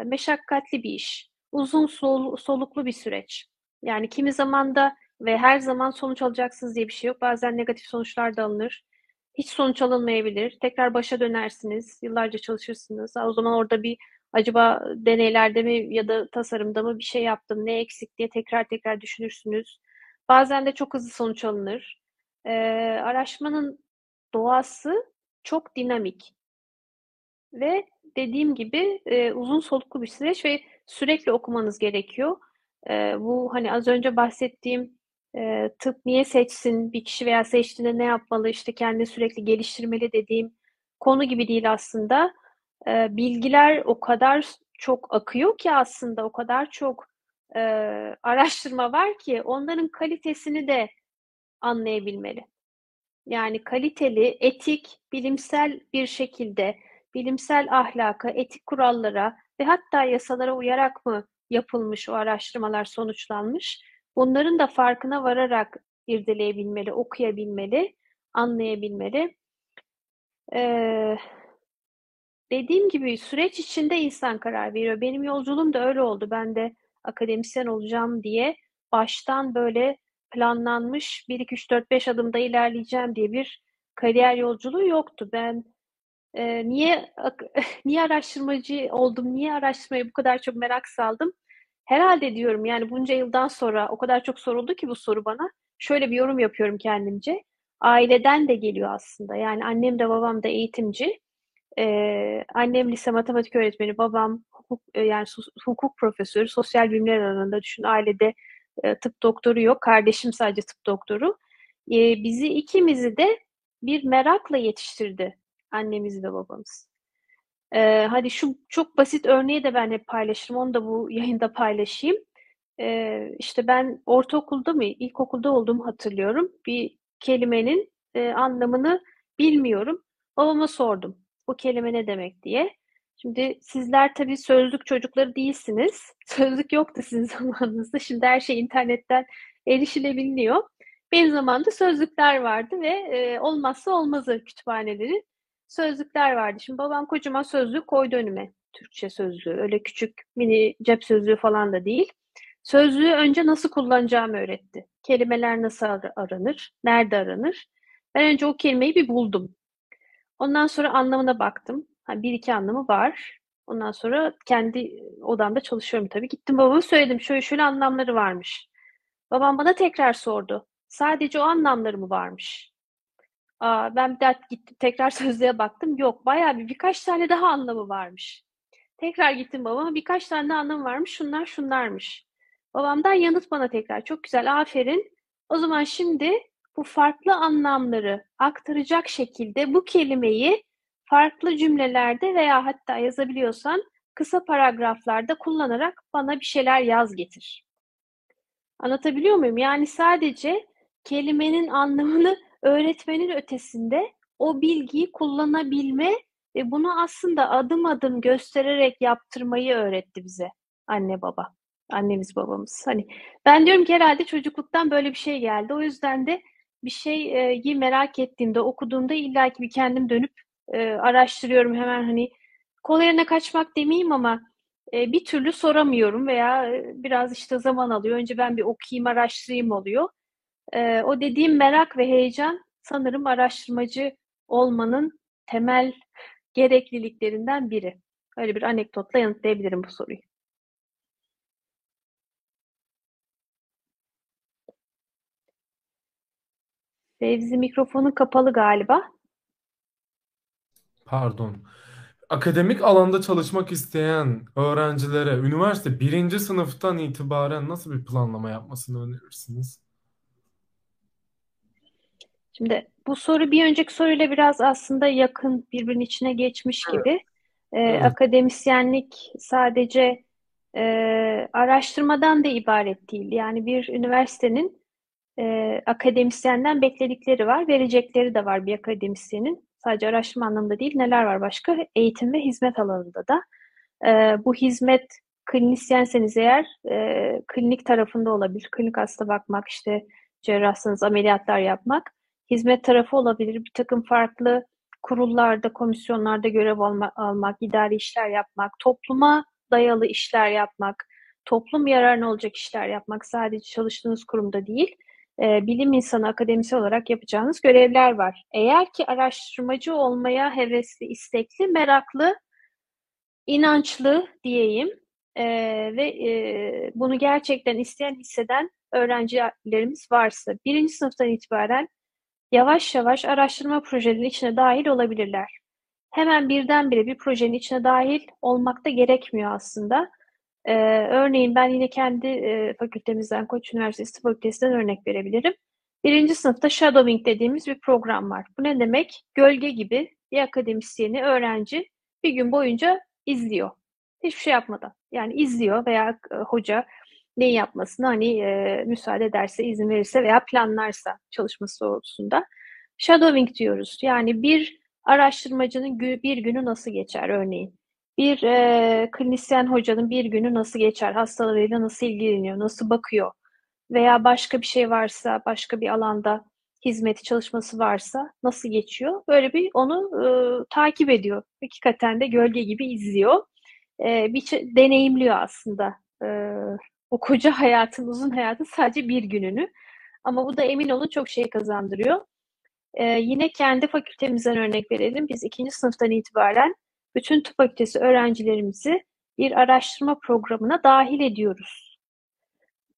meşakkatli bir iş. Uzun sol, soluklu bir süreç. Yani kimi zaman da ve her zaman sonuç alacaksınız diye bir şey yok. Bazen negatif sonuçlar da alınır. Hiç sonuç alınmayabilir. Tekrar başa dönersiniz. Yıllarca çalışırsınız. O zaman orada bir acaba deneylerde mi ya da tasarımda mı bir şey yaptım, ne eksik diye tekrar tekrar düşünürsünüz. Bazen de çok hızlı sonuç alınır. Ee, araştırmanın doğası çok dinamik ve dediğim gibi e, uzun soluklu bir süreç ve sürekli okumanız gerekiyor. E, bu hani az önce bahsettiğim e, tıp niye seçsin bir kişi veya seçtiğinde ne yapmalı işte kendini sürekli geliştirmeli dediğim konu gibi değil aslında. E, bilgiler o kadar çok akıyor ki aslında o kadar çok e, araştırma var ki onların kalitesini de anlayabilmeli. Yani kaliteli, etik, bilimsel bir şekilde bilimsel ahlaka, etik kurallara ve hatta yasalara uyarak mı yapılmış o araştırmalar sonuçlanmış? Bunların da farkına vararak irdeleyebilmeli, okuyabilmeli, anlayabilmeli. Ee, dediğim gibi süreç içinde insan karar veriyor. Benim yolculuğum da öyle oldu. Ben de akademisyen olacağım diye baştan böyle planlanmış 1 2 3 4 5 adımda ilerleyeceğim diye bir kariyer yolculuğu yoktu. Ben e, niye niye araştırmacı oldum? Niye araştırmaya bu kadar çok merak saldım? Herhalde diyorum yani bunca yıldan sonra o kadar çok soruldu ki bu soru bana. Şöyle bir yorum yapıyorum kendimce. Aileden de geliyor aslında. Yani annem de babam da eğitimci. Ee, annem lise matematik öğretmeni, babam hukuk e, yani hukuk profesörü, sosyal bilimler alanında düşün. Ailede e, tıp doktoru yok. Kardeşim sadece tıp doktoru. E, bizi ikimizi de bir merakla yetiştirdi annemiz ve babamız. E, hadi şu çok basit örneği de ben hep paylaşırım. Onu da bu yayında paylaşayım. E, işte ben ortaokulda mı, ilkokulda olduğumu hatırlıyorum. Bir kelimenin e, anlamını bilmiyorum. Babama sordum. Bu kelime ne demek diye. Şimdi sizler tabii sözlük çocukları değilsiniz. Sözlük yoktu sizin zamanınızda. Şimdi her şey internetten erişilebiliyor. Benim zamanımda sözlükler vardı ve e, olmazsa olmazı kütüphaneleri sözlükler vardı. Şimdi babam kocaman sözlük koydu önüme. Türkçe sözlüğü. Öyle küçük mini cep sözlüğü falan da değil. Sözlüğü önce nasıl kullanacağımı öğretti. Kelimeler nasıl aranır, nerede aranır. Ben önce o kelimeyi bir buldum. Ondan sonra anlamına baktım. Ha, bir iki anlamı var. Ondan sonra kendi odamda çalışıyorum tabii. Gittim babama söyledim. Şöyle şöyle anlamları varmış. Babam bana tekrar sordu. Sadece o anlamları mı varmış? Aa, ben bir daha gittim tekrar sözlüğe baktım. Yok bayağı bir birkaç tane daha anlamı varmış. Tekrar gittim babama. Birkaç tane anlam varmış. Şunlar şunlarmış. Babamdan yanıt bana tekrar. Çok güzel. Aferin. O zaman şimdi bu farklı anlamları aktaracak şekilde bu kelimeyi farklı cümlelerde veya hatta yazabiliyorsan kısa paragraflarda kullanarak bana bir şeyler yaz getir. Anlatabiliyor muyum? Yani sadece kelimenin anlamını öğretmenin ötesinde o bilgiyi kullanabilme ve bunu aslında adım adım göstererek yaptırmayı öğretti bize anne baba. Annemiz babamız. Hani ben diyorum ki herhalde çocukluktan böyle bir şey geldi. O yüzden de bir şeyi merak ettiğimde, okuduğumda illaki bir kendim dönüp e, araştırıyorum hemen hani kolayına kaçmak demeyeyim ama e, bir türlü soramıyorum veya e, biraz işte zaman alıyor. Önce ben bir okuyayım, araştırayım oluyor. E, o dediğim merak ve heyecan sanırım araştırmacı olmanın temel gerekliliklerinden biri. Öyle bir anekdotla yanıtlayabilirim bu soruyu. Fevzi mikrofonu kapalı galiba. Pardon. Akademik alanda çalışmak isteyen öğrencilere üniversite birinci sınıftan itibaren nasıl bir planlama yapmasını önerirsiniz? Şimdi bu soru bir önceki soruyla biraz aslında yakın birbirinin içine geçmiş Evet. gibi. Ee, Evet. akademisyenlik sadece e, araştırmadan da ibaret değil. Yani bir üniversitenin e, akademisyenden bekledikleri var, verecekleri de var bir akademisyenin. Sadece araştırma anlamında değil, neler var başka? Eğitim ve hizmet alanında da. E, bu hizmet klinisyenseniz eğer e, klinik tarafında olabilir. Klinik hasta bakmak, işte cerrahsanız ameliyatlar yapmak. Hizmet tarafı olabilir. Bir takım farklı kurullarda, komisyonlarda görev alma, almak, idari işler yapmak, topluma dayalı işler yapmak, toplum yararına olacak işler yapmak sadece çalıştığınız kurumda değil, e, bilim insanı, akademisyen olarak yapacağınız görevler var. Eğer ki araştırmacı olmaya hevesli, istekli, meraklı, inançlı diyeyim e, ve e, bunu gerçekten isteyen, hisseden öğrencilerimiz varsa birinci sınıftan itibaren yavaş yavaş araştırma projelerinin içine dahil olabilirler. Hemen birdenbire bir projenin içine dahil olmak da gerekmiyor aslında. Ee, örneğin ben yine kendi e, fakültemizden, Koç Üniversitesi Fakültesinden örnek verebilirim. Birinci sınıfta shadowing dediğimiz bir program var. Bu ne demek? Gölge gibi bir akademisyeni, öğrenci bir gün boyunca izliyor. Hiçbir şey yapmadan. Yani izliyor veya e, hoca neyi yapmasını hani e, müsaade ederse, izin verirse veya planlarsa çalışması doğrultusunda. Shadowing diyoruz. Yani bir araştırmacının bir günü nasıl geçer örneğin? Bir e, klinisyen hocanın bir günü nasıl geçer? Hastalarıyla nasıl ilgileniyor? Nasıl bakıyor? Veya başka bir şey varsa, başka bir alanda hizmeti çalışması varsa nasıl geçiyor? Böyle bir onu e, takip ediyor. Hakikaten de gölge gibi izliyor. E, bir deneyimliyor aslında e, o koca hayatın, uzun hayatın sadece bir gününü. Ama bu da emin olun çok şey kazandırıyor. Ee, yine kendi fakültemizden örnek verelim. Biz ikinci sınıftan itibaren bütün tıp fakültesi öğrencilerimizi bir araştırma programına dahil ediyoruz.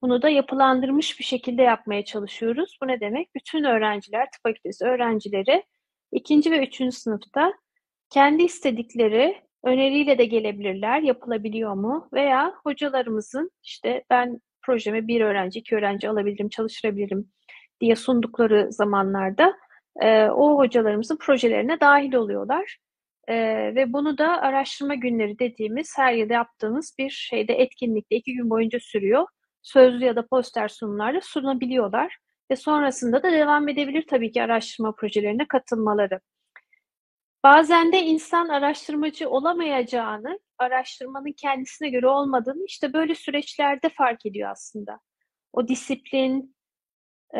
Bunu da yapılandırmış bir şekilde yapmaya çalışıyoruz. Bu ne demek? Bütün öğrenciler, tıp fakültesi öğrencileri ikinci ve üçüncü sınıfta kendi istedikleri öneriyle de gelebilirler. Yapılabiliyor mu? Veya hocalarımızın işte ben projeme bir öğrenci, iki öğrenci alabilirim, çalıştırabilirim diye sundukları zamanlarda e, o hocalarımızın projelerine dahil oluyorlar. E, ve bunu da araştırma günleri dediğimiz her yıl yaptığımız bir şeyde etkinlikte iki gün boyunca sürüyor. Sözlü ya da poster sunumlarla sunabiliyorlar. Ve sonrasında da devam edebilir tabii ki araştırma projelerine katılmaları. Bazen de insan araştırmacı olamayacağını, araştırmanın kendisine göre olmadığını işte böyle süreçlerde fark ediyor aslında. O disiplin, e,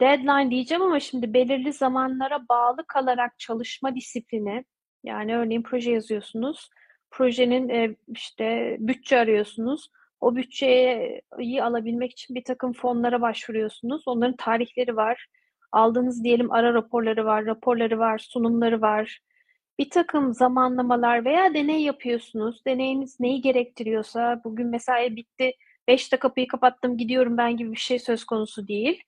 deadline diyeceğim ama şimdi belirli zamanlara bağlı kalarak çalışma disiplini, yani örneğin proje yazıyorsunuz, projenin e, işte bütçe arıyorsunuz, o bütçeyi alabilmek için bir takım fonlara başvuruyorsunuz, onların tarihleri var, aldığınız diyelim ara raporları var, raporları var, sunumları var, bir takım zamanlamalar veya deney yapıyorsunuz. Deneyiniz neyi gerektiriyorsa, bugün mesai bitti, 5 dakika kapıyı kapattım gidiyorum ben gibi bir şey söz konusu değil.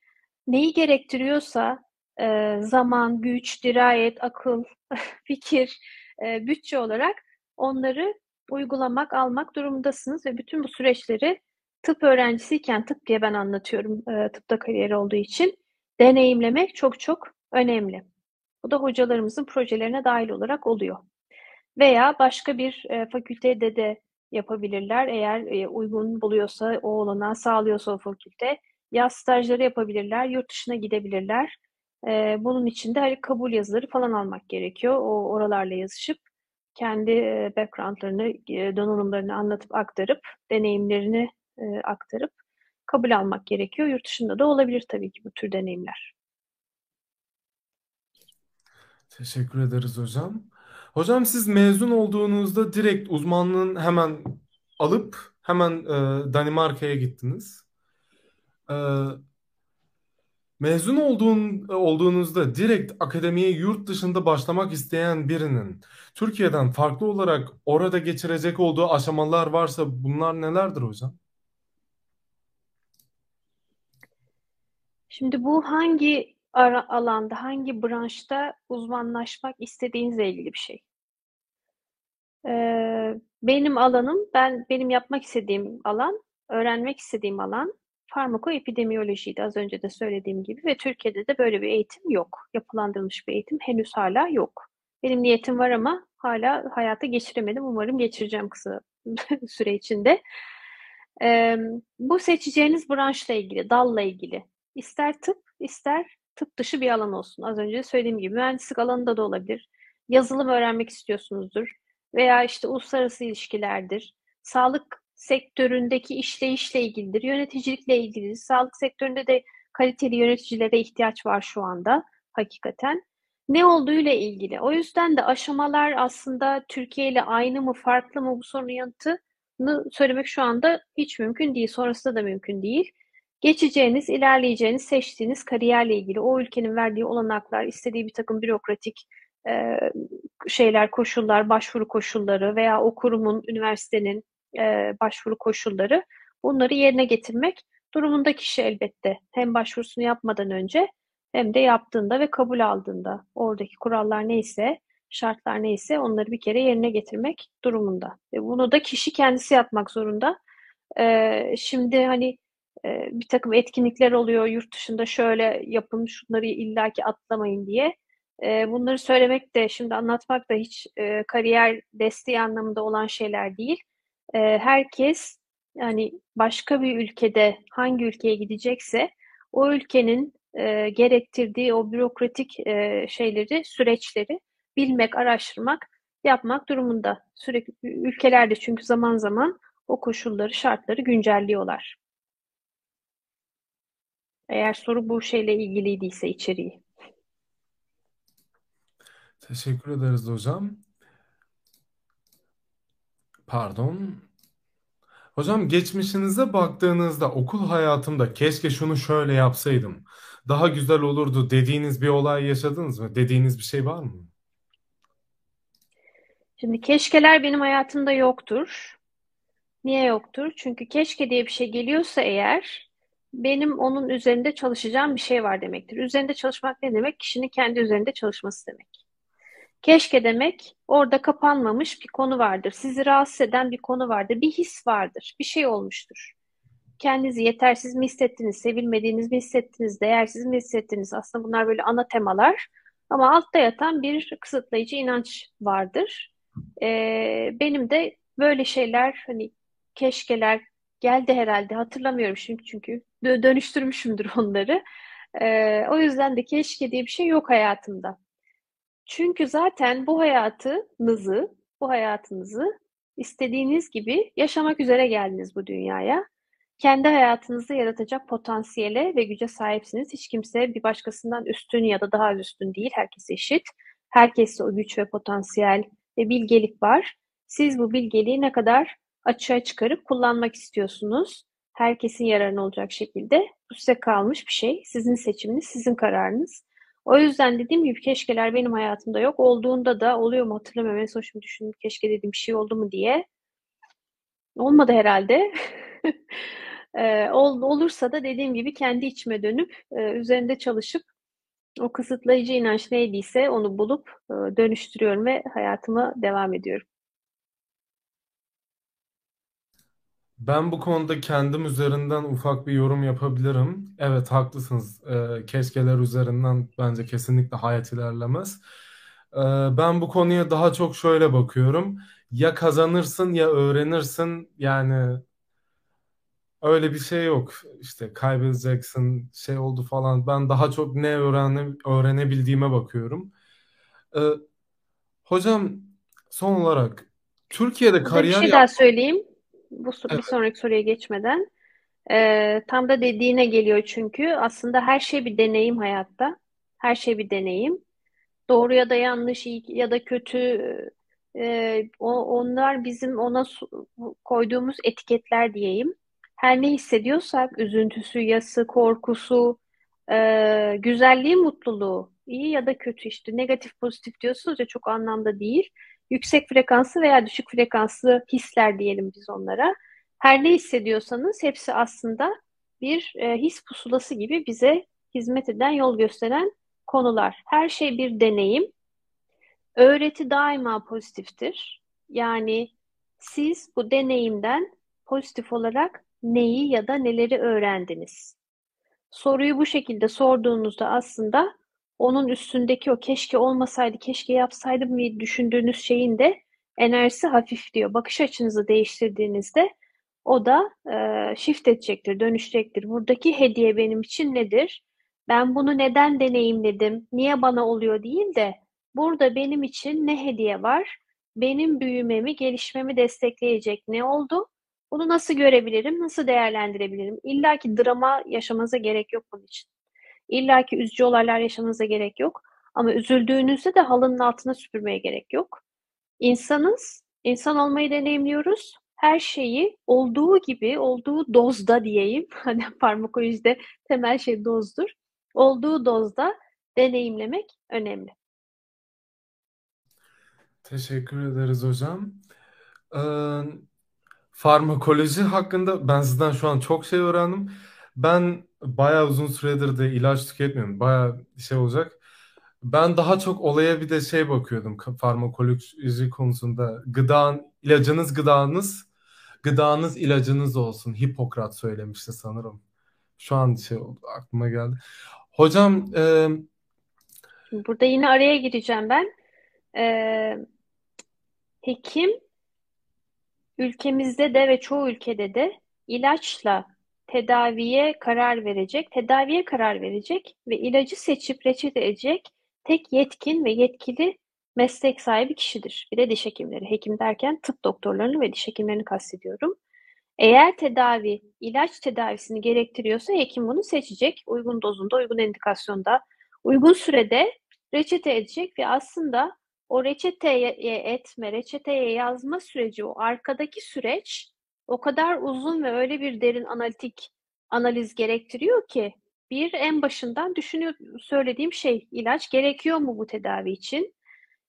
Neyi gerektiriyorsa e, zaman, güç, dirayet, akıl, fikir, e, bütçe olarak onları uygulamak, almak durumundasınız ve bütün bu süreçleri tıp öğrencisiyken tıp diye ben anlatıyorum e, tıpta kariyer olduğu için deneyimlemek çok çok önemli. Bu da hocalarımızın projelerine dahil olarak oluyor. Veya başka bir e, fakültede de yapabilirler. Eğer e, uygun buluyorsa, o olanağı sağlıyorsa o fakülte. Yaz stajları yapabilirler, yurt dışına gidebilirler. Bunun için de hani kabul yazıları falan almak gerekiyor. O oralarla yazışıp kendi backgroundlarını, donanımlarını anlatıp aktarıp, deneyimlerini aktarıp kabul almak gerekiyor. Yurt dışında da olabilir tabii ki bu tür deneyimler. Teşekkür ederiz hocam. Hocam siz mezun olduğunuzda direkt uzmanlığın hemen alıp hemen Danimarka'ya gittiniz. E, mezun olduğun, olduğunuzda direkt akademiye yurt dışında başlamak isteyen birinin Türkiye'den farklı olarak orada geçirecek olduğu aşamalar varsa bunlar nelerdir hocam? Şimdi bu hangi ara alanda, hangi branşta uzmanlaşmak istediğinizle ilgili bir şey. Ee, benim alanım, ben benim yapmak istediğim alan, öğrenmek istediğim alan farmakoepidemiyolojiydi az önce de söylediğim gibi ve Türkiye'de de böyle bir eğitim yok. Yapılandırılmış bir eğitim henüz hala yok. Benim niyetim var ama hala hayata geçiremedim. Umarım geçireceğim kısa süre içinde. Ee, bu seçeceğiniz branşla ilgili, dalla ilgili. İster tıp, ister tıp dışı bir alan olsun. Az önce söylediğim gibi mühendislik alanında da olabilir. Yazılım öğrenmek istiyorsunuzdur. Veya işte uluslararası ilişkilerdir. Sağlık sektöründeki işleyişle ilgilidir. Yöneticilikle ilgilidir. Sağlık sektöründe de kaliteli yöneticilere ihtiyaç var şu anda hakikaten. Ne olduğuyla ilgili. O yüzden de aşamalar aslında Türkiye ile aynı mı, farklı mı bu sorunun yanıtını söylemek şu anda hiç mümkün değil. Sonrasında da mümkün değil. Geçeceğiniz, ilerleyeceğiniz, seçtiğiniz kariyerle ilgili o ülkenin verdiği olanaklar, istediği bir takım bürokratik şeyler, koşullar, başvuru koşulları veya o kurumun, üniversitenin e, başvuru koşulları bunları yerine getirmek durumunda kişi elbette hem başvurusunu yapmadan önce hem de yaptığında ve kabul aldığında oradaki kurallar neyse, şartlar neyse onları bir kere yerine getirmek durumunda. Ve bunu da kişi kendisi yapmak zorunda. Ee, şimdi hani e, bir takım etkinlikler oluyor yurt dışında şöyle yapın şunları illaki atlamayın diye. E, bunları söylemek de şimdi anlatmak da hiç e, kariyer desteği anlamında olan şeyler değil. E, herkes yani başka bir ülkede hangi ülkeye gidecekse o ülkenin e, gerektirdiği o bürokratik e, şeyleri, süreçleri bilmek, araştırmak, yapmak durumunda. Sürekli ülkelerde çünkü zaman zaman o koşulları, şartları güncelliyorlar. Eğer soru bu şeyle ilgiliydiyse içeriği. Teşekkür ederiz hocam. Pardon. Hocam geçmişinize baktığınızda okul hayatımda keşke şunu şöyle yapsaydım. Daha güzel olurdu dediğiniz bir olay yaşadınız mı? Dediğiniz bir şey var mı? Şimdi keşkeler benim hayatımda yoktur. Niye yoktur? Çünkü keşke diye bir şey geliyorsa eğer benim onun üzerinde çalışacağım bir şey var demektir. Üzerinde çalışmak ne demek? Kişinin kendi üzerinde çalışması demek. Keşke demek orada kapanmamış bir konu vardır. Sizi rahatsız eden bir konu vardır. Bir his vardır. Bir şey olmuştur. Kendinizi yetersiz mi hissettiniz, sevilmediğiniz mi hissettiniz, değersiz mi hissettiniz? Aslında bunlar böyle ana temalar. Ama altta yatan bir kısıtlayıcı inanç vardır. Ee, benim de böyle şeyler hani keşkeler geldi herhalde hatırlamıyorum şimdi çünkü dönüştürmüşümdür onları. Ee, o yüzden de keşke diye bir şey yok hayatımda. Çünkü zaten bu hayatınızı, bu hayatınızı istediğiniz gibi yaşamak üzere geldiniz bu dünyaya. Kendi hayatınızı yaratacak potansiyele ve güce sahipsiniz. Hiç kimse bir başkasından üstün ya da daha üstün değil. Herkes eşit. Herkeste o güç ve potansiyel ve bilgelik var. Siz bu bilgeliği ne kadar açığa çıkarıp kullanmak istiyorsunuz? Herkesin yararına olacak şekilde. Bu size kalmış bir şey. Sizin seçiminiz, sizin kararınız. O yüzden dediğim gibi keşkeler benim hayatımda yok. Olduğunda da oluyor mu hatırlamıyorum. En son şimdi düşündüm keşke dediğim bir şey oldu mu diye. Olmadı herhalde. Ee, olursa da dediğim gibi kendi içime dönüp e, üzerinde çalışıp o kısıtlayıcı inanç neydiyse onu bulup e, dönüştürüyorum ve hayatıma devam ediyorum. Ben bu konuda kendim üzerinden ufak bir yorum yapabilirim. Evet haklısınız. Ee, keşkeler üzerinden bence kesinlikle hayat ilerlemez. Ee, ben bu konuya daha çok şöyle bakıyorum. Ya kazanırsın ya öğrenirsin. Yani öyle bir şey yok. İşte kaybedeceksin, şey oldu falan. Ben daha çok ne öğrene, öğrenebildiğime bakıyorum. Ee, hocam son olarak Türkiye'de Burada bir kariyer şey yap... daha söyleyeyim. Bu so- bir Evet, sonraki soruya geçmeden. Ee, tam da dediğine geliyor çünkü aslında her şey bir deneyim hayatta. Her şey bir deneyim. Doğru ya da yanlış, iyi ya da kötü e, o, onlar bizim ona su- koyduğumuz etiketler diyeyim. Her ne hissediyorsak üzüntüsü, yası, korkusu, e, güzelliği, mutluluğu, iyi ya da kötü işte negatif pozitif diyorsunuz ya çok anlamda değil. Yüksek frekanslı veya düşük frekanslı hisler diyelim biz onlara. Her ne hissediyorsanız hepsi aslında bir e, his pusulası gibi bize hizmet eden, yol gösteren konular. Her şey bir deneyim. Öğreti daima pozitiftir. Yani siz bu deneyimden pozitif olarak neyi ya da neleri öğrendiniz? Soruyu bu şekilde sorduğunuzda aslında onun üstündeki o keşke olmasaydı, keşke yapsaydım diye düşündüğünüz şeyin de enerjisi hafifliyor. Bakış açınızı değiştirdiğinizde o da e, shift edecektir, dönüşecektir. Buradaki hediye benim için nedir? Ben bunu neden deneyimledim? Niye bana oluyor değil de burada benim için ne hediye var? Benim büyümemi, gelişmemi destekleyecek ne oldu? Bunu nasıl görebilirim? Nasıl değerlendirebilirim? İlla ki drama yaşamanıza gerek yok bunun için. İlla ki üzücü olaylar yaşamanıza gerek yok. Ama üzüldüğünüzde de halının altına süpürmeye gerek yok. İnsanız, insan olmayı deneyimliyoruz. Her şeyi olduğu gibi, olduğu dozda diyeyim. Hani farmakolojide temel şey dozdur. Olduğu dozda deneyimlemek önemli. teşekkür ederiz hocam. Ee, farmakoloji hakkında ben sizden şu an çok şey öğrendim. Ben bayağı uzun süredir de ilaç tüketmiyorum. Bayağı şey olacak. Ben daha çok olaya bir de şey bakıyordum ka- farmakoloji konusunda. Gıda, ilacınız gıdanız, gıdanız ilacınız olsun. Hipokrat söylemişti sanırım. Şu an şey oldu, aklıma geldi. Hocam e, burada yine araya gireceğim ben. Ee, hekim ülkemizde de ve çoğu ülkede de ilaçla tedaviye karar verecek, tedaviye karar verecek ve ilacı seçip reçete edecek tek yetkin ve yetkili meslek sahibi kişidir. Bir de diş hekimleri. Hekim derken tıp doktorlarını ve diş hekimlerini kastediyorum. Eğer tedavi ilaç tedavisini gerektiriyorsa hekim bunu seçecek. Uygun dozunda, uygun indikasyonda, uygun sürede reçete edecek ve aslında o reçeteye etme, reçeteye yazma süreci, o arkadaki süreç o kadar uzun ve öyle bir derin analitik analiz gerektiriyor ki bir en başından düşünüyor söylediğim şey ilaç gerekiyor mu bu tedavi için?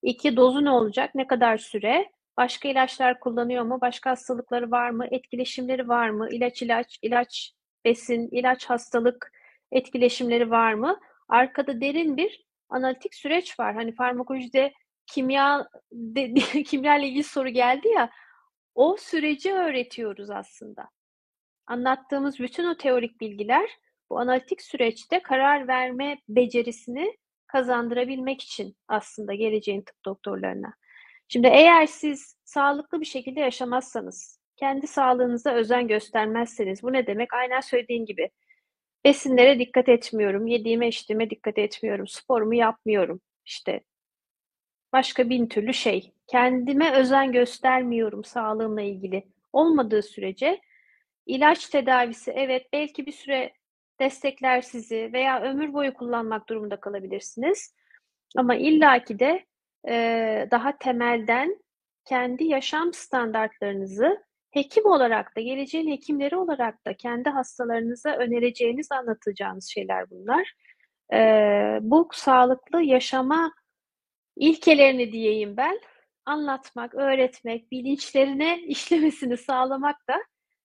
İki dozu ne olacak? Ne kadar süre? Başka ilaçlar kullanıyor mu? Başka hastalıkları var mı? Etkileşimleri var mı? İlaç ilaç, ilaç besin, ilaç hastalık etkileşimleri var mı? Arkada derin bir analitik süreç var. Hani farmakolojide kimya de, kimya ilgili soru geldi ya. O süreci öğretiyoruz aslında. Anlattığımız bütün o teorik bilgiler bu analitik süreçte karar verme becerisini kazandırabilmek için aslında geleceğin tıp doktorlarına. Şimdi eğer siz sağlıklı bir şekilde yaşamazsanız, kendi sağlığınıza özen göstermezseniz, bu ne demek? Aynen söylediğin gibi. Besinlere dikkat etmiyorum, yediğime içtiğime dikkat etmiyorum, sporumu yapmıyorum. İşte başka bin türlü şey. Kendime özen göstermiyorum sağlığımla ilgili. Olmadığı sürece ilaç tedavisi evet belki bir süre destekler sizi veya ömür boyu kullanmak durumunda kalabilirsiniz. Ama illaki de e, daha temelden kendi yaşam standartlarınızı hekim olarak da geleceğin hekimleri olarak da kendi hastalarınıza önereceğiniz, anlatacağınız şeyler bunlar. E, bu sağlıklı yaşama ilkelerini diyeyim ben anlatmak, öğretmek, bilinçlerine işlemesini sağlamak da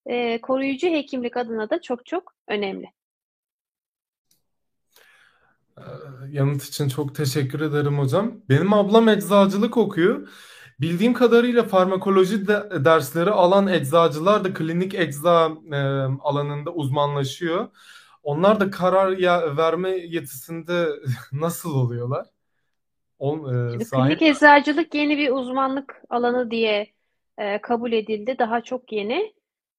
e, koruyucu hekimlik adına da çok çok önemli. Ee, Yanıt için çok teşekkür ederim hocam. Benim ablam eczacılık okuyor. Bildiğim kadarıyla farmakoloji de, dersleri alan eczacılar da klinik ecza e, alanında uzmanlaşıyor. Onlar da karar ya, verme yetisinde nasıl oluyorlar? Ol, e, sahip. klinik eczacılık yeni bir uzmanlık alanı diye e, kabul edildi. Daha çok yeni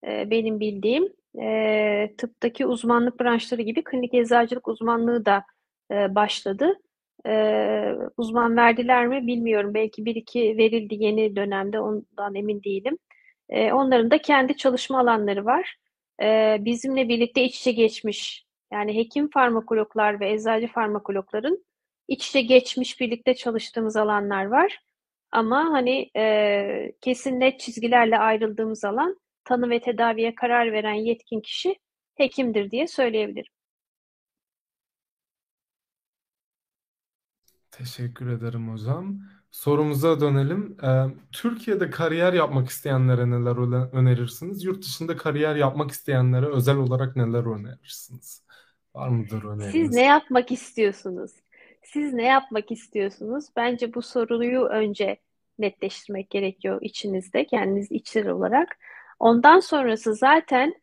e, benim bildiğim. E, tıptaki uzmanlık branşları gibi klinik eczacılık uzmanlığı da e, başladı. E, uzman verdiler mi bilmiyorum. Belki bir iki verildi yeni dönemde ondan emin değilim. E, onların da kendi çalışma alanları var. E, bizimle birlikte iç içe geçmiş. Yani hekim farmakologlar ve eczacı farmakologların iç içe geçmiş birlikte çalıştığımız alanlar var. Ama hani e, kesin net çizgilerle ayrıldığımız alan tanı ve tedaviye karar veren yetkin kişi hekimdir diye söyleyebilirim. Teşekkür ederim hocam. Sorumuza dönelim. Ee, Türkiye'de kariyer yapmak isteyenlere neler öne- önerirsiniz? Yurt dışında kariyer yapmak isteyenlere özel olarak neler önerirsiniz? Var mıdır Siz ne öneriniz? yapmak istiyorsunuz? Siz ne yapmak istiyorsunuz? Bence bu soruyu önce netleştirmek gerekiyor içinizde, kendiniz içsel olarak. Ondan sonrası zaten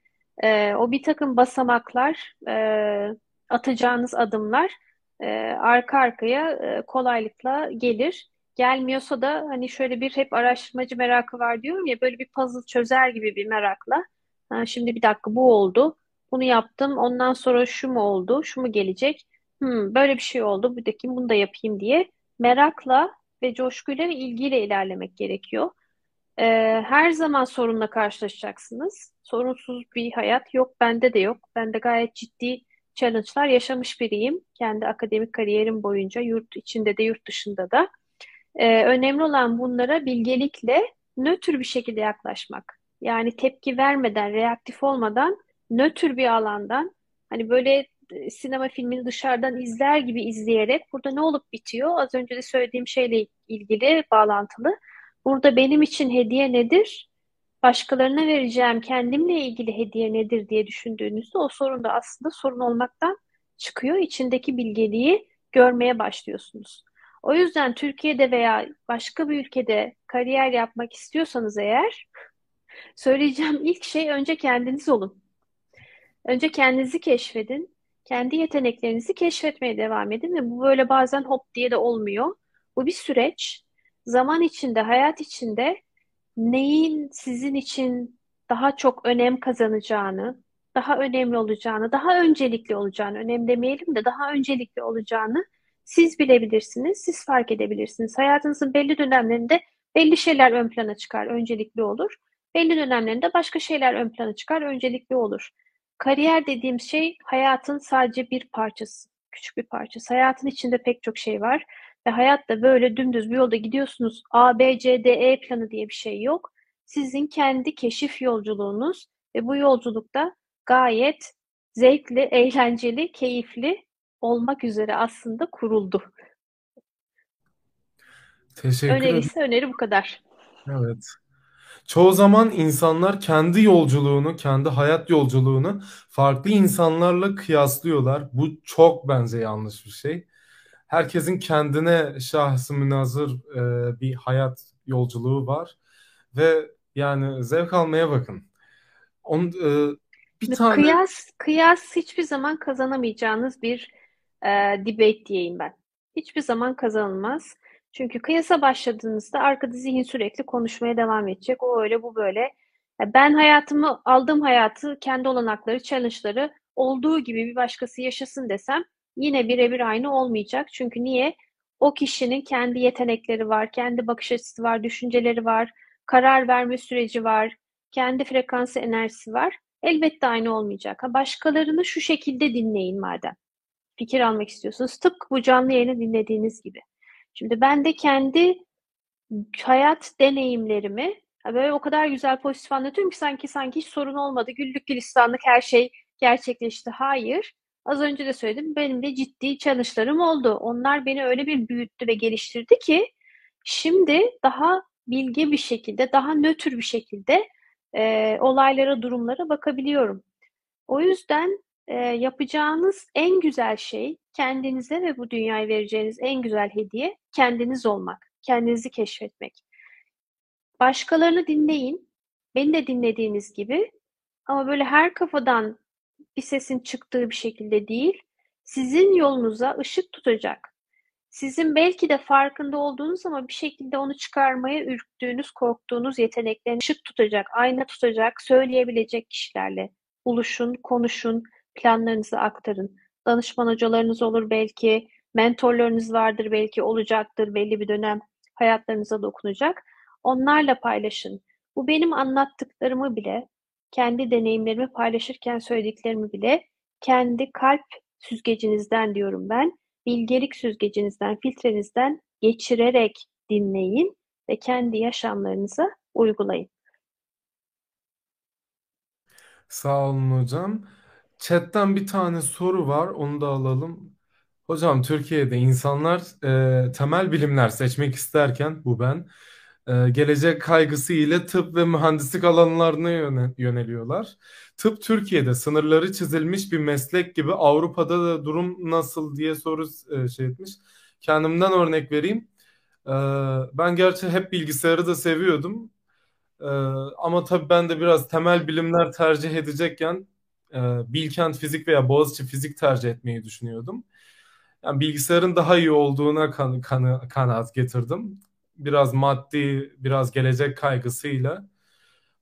e, o bir takım basamaklar, e, atacağınız adımlar e, arka arkaya e, kolaylıkla gelir. Gelmiyorsa da hani şöyle bir hep araştırmacı merakı var diyorum ya böyle bir puzzle çözer gibi bir merakla. Ha, şimdi bir dakika bu oldu. Bunu yaptım. Ondan sonra şu mu oldu? Şu mu gelecek? Hmm, böyle bir şey oldu. Bir dakika bunu da yapayım diye merakla ve coşkuyla ve ilgiyle ilerlemek gerekiyor. Ee, her zaman sorunla karşılaşacaksınız. Sorunsuz bir hayat yok. Bende de yok. Ben de gayet ciddi challenge'lar yaşamış biriyim. Kendi akademik kariyerim boyunca yurt içinde de yurt dışında da. Ee, önemli olan bunlara bilgelikle nötr bir şekilde yaklaşmak. Yani tepki vermeden, reaktif olmadan, nötr bir alandan, hani böyle sinema filmini dışarıdan izler gibi izleyerek burada ne olup bitiyor? Az önce de söylediğim şeyle ilgili bağlantılı. Burada benim için hediye nedir? Başkalarına vereceğim kendimle ilgili hediye nedir diye düşündüğünüzde o sorun da aslında sorun olmaktan çıkıyor. İçindeki bilgeliği görmeye başlıyorsunuz. O yüzden Türkiye'de veya başka bir ülkede kariyer yapmak istiyorsanız eğer söyleyeceğim ilk şey önce kendiniz olun. Önce kendinizi keşfedin. Kendi yeteneklerinizi keşfetmeye devam edin ve bu böyle bazen hop diye de olmuyor. Bu bir süreç. Zaman içinde, hayat içinde neyin sizin için daha çok önem kazanacağını, daha önemli olacağını, daha öncelikli olacağını, önem demeyelim de daha öncelikli olacağını siz bilebilirsiniz, siz fark edebilirsiniz. Hayatınızın belli dönemlerinde belli şeyler ön plana çıkar, öncelikli olur. Belli dönemlerinde başka şeyler ön plana çıkar, öncelikli olur. Kariyer dediğim şey hayatın sadece bir parçası, küçük bir parçası. Hayatın içinde pek çok şey var ve hayatta böyle dümdüz bir yolda gidiyorsunuz. A, B, C, D, E planı diye bir şey yok. Sizin kendi keşif yolculuğunuz ve bu yolculukta gayet zevkli, eğlenceli, keyifli olmak üzere aslında kuruldu. Teşekkür ederim. Önerisi öneri bu kadar. Evet. Çoğu zaman insanlar kendi yolculuğunu, kendi hayat yolculuğunu farklı insanlarla kıyaslıyorlar. Bu çok bence yanlış bir şey. Herkesin kendine şahsı münhasır e, bir hayat yolculuğu var ve yani zevk almaya bakın. On, e, bir tane Kıyas, kıyas hiçbir zaman kazanamayacağınız bir e, debate diyeyim ben. Hiçbir zaman kazanılmaz. Çünkü kıyasa başladığınızda arkada zihin sürekli konuşmaya devam edecek. O öyle, bu böyle. Ben hayatımı, aldığım hayatı, kendi olanakları, challenge'ları olduğu gibi bir başkası yaşasın desem yine birebir aynı olmayacak. Çünkü niye? O kişinin kendi yetenekleri var, kendi bakış açısı var, düşünceleri var, karar verme süreci var, kendi frekansı, enerjisi var. Elbette aynı olmayacak. Ha, başkalarını şu şekilde dinleyin madem. Fikir almak istiyorsunuz. Tıpkı bu canlı yayını dinlediğiniz gibi. Şimdi ben de kendi hayat deneyimlerimi böyle o kadar güzel pozitif anlatıyorum ki sanki sanki hiç sorun olmadı. Güllük gülistanlık her şey gerçekleşti. Hayır. Az önce de söyledim. Benim de ciddi challenge'larım oldu. Onlar beni öyle bir büyüttü ve geliştirdi ki şimdi daha bilge bir şekilde, daha nötr bir şekilde e, olaylara, durumlara bakabiliyorum. O yüzden e, yapacağınız en güzel şey kendinize ve bu dünyaya vereceğiniz en güzel hediye kendiniz olmak, kendinizi keşfetmek. başkalarını dinleyin. Beni de dinlediğiniz gibi. Ama böyle her kafadan bir sesin çıktığı bir şekilde değil, sizin yolunuza ışık tutacak. Sizin belki de farkında olduğunuz ama bir şekilde onu çıkarmaya ürktüğünüz, korktuğunuz yeteneklerini ışık tutacak, ayna tutacak, söyleyebilecek kişilerle buluşun, konuşun, planlarınızı aktarın. Danışman hocalarınız olur belki, mentorlarınız vardır belki, olacaktır belli bir dönem hayatlarınıza dokunacak. Onlarla paylaşın. Bu benim anlattıklarımı bile, kendi deneyimlerimi paylaşırken söylediklerimi bile kendi kalp süzgecinizden diyorum ben, bilgelik süzgecinizden, filtrenizden geçirerek dinleyin ve kendi yaşamlarınıza uygulayın. Sağ olun hocam. Chat'ten bir tane soru var, onu da alalım. Hocam Türkiye'de insanlar e, temel bilimler seçmek isterken, bu ben, e, gelecek kaygısı ile tıp ve mühendislik alanlarına yöne- yöneliyorlar. Tıp Türkiye'de sınırları çizilmiş bir meslek gibi Avrupa'da da durum nasıl diye soru e, şey etmiş. Kendimden örnek vereyim. E, ben gerçi hep bilgisayarı da seviyordum. E, ama tabii ben de biraz temel bilimler tercih edecekken e, Bilkent Fizik veya Boğaziçi Fizik tercih etmeyi düşünüyordum. Yani bilgisayarın daha iyi olduğuna kan, kanı, kanaat getirdim. Biraz maddi, biraz gelecek kaygısıyla.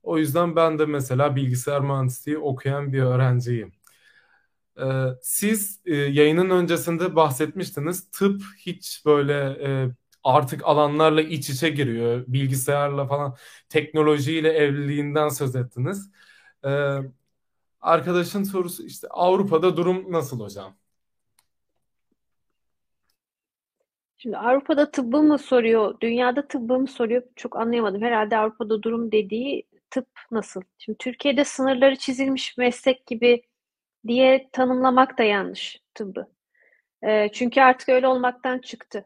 O yüzden ben de mesela bilgisayar mühendisliği okuyan bir öğrenciyim. Ee, siz e, yayının öncesinde bahsetmiştiniz. Tıp hiç böyle e, artık alanlarla iç içe giriyor. Bilgisayarla falan teknolojiyle evliliğinden söz ettiniz. Arkadaşın sorusu işte Avrupa'da durum nasıl hocam? Şimdi Avrupa'da tıbbı mı soruyor, dünyada tıbbı mı soruyor çok anlayamadım. Herhalde Avrupa'da durum dediği tıp nasıl? Şimdi Türkiye'de sınırları çizilmiş meslek gibi diye tanımlamak da yanlış tıbbı. E, çünkü artık öyle olmaktan çıktı.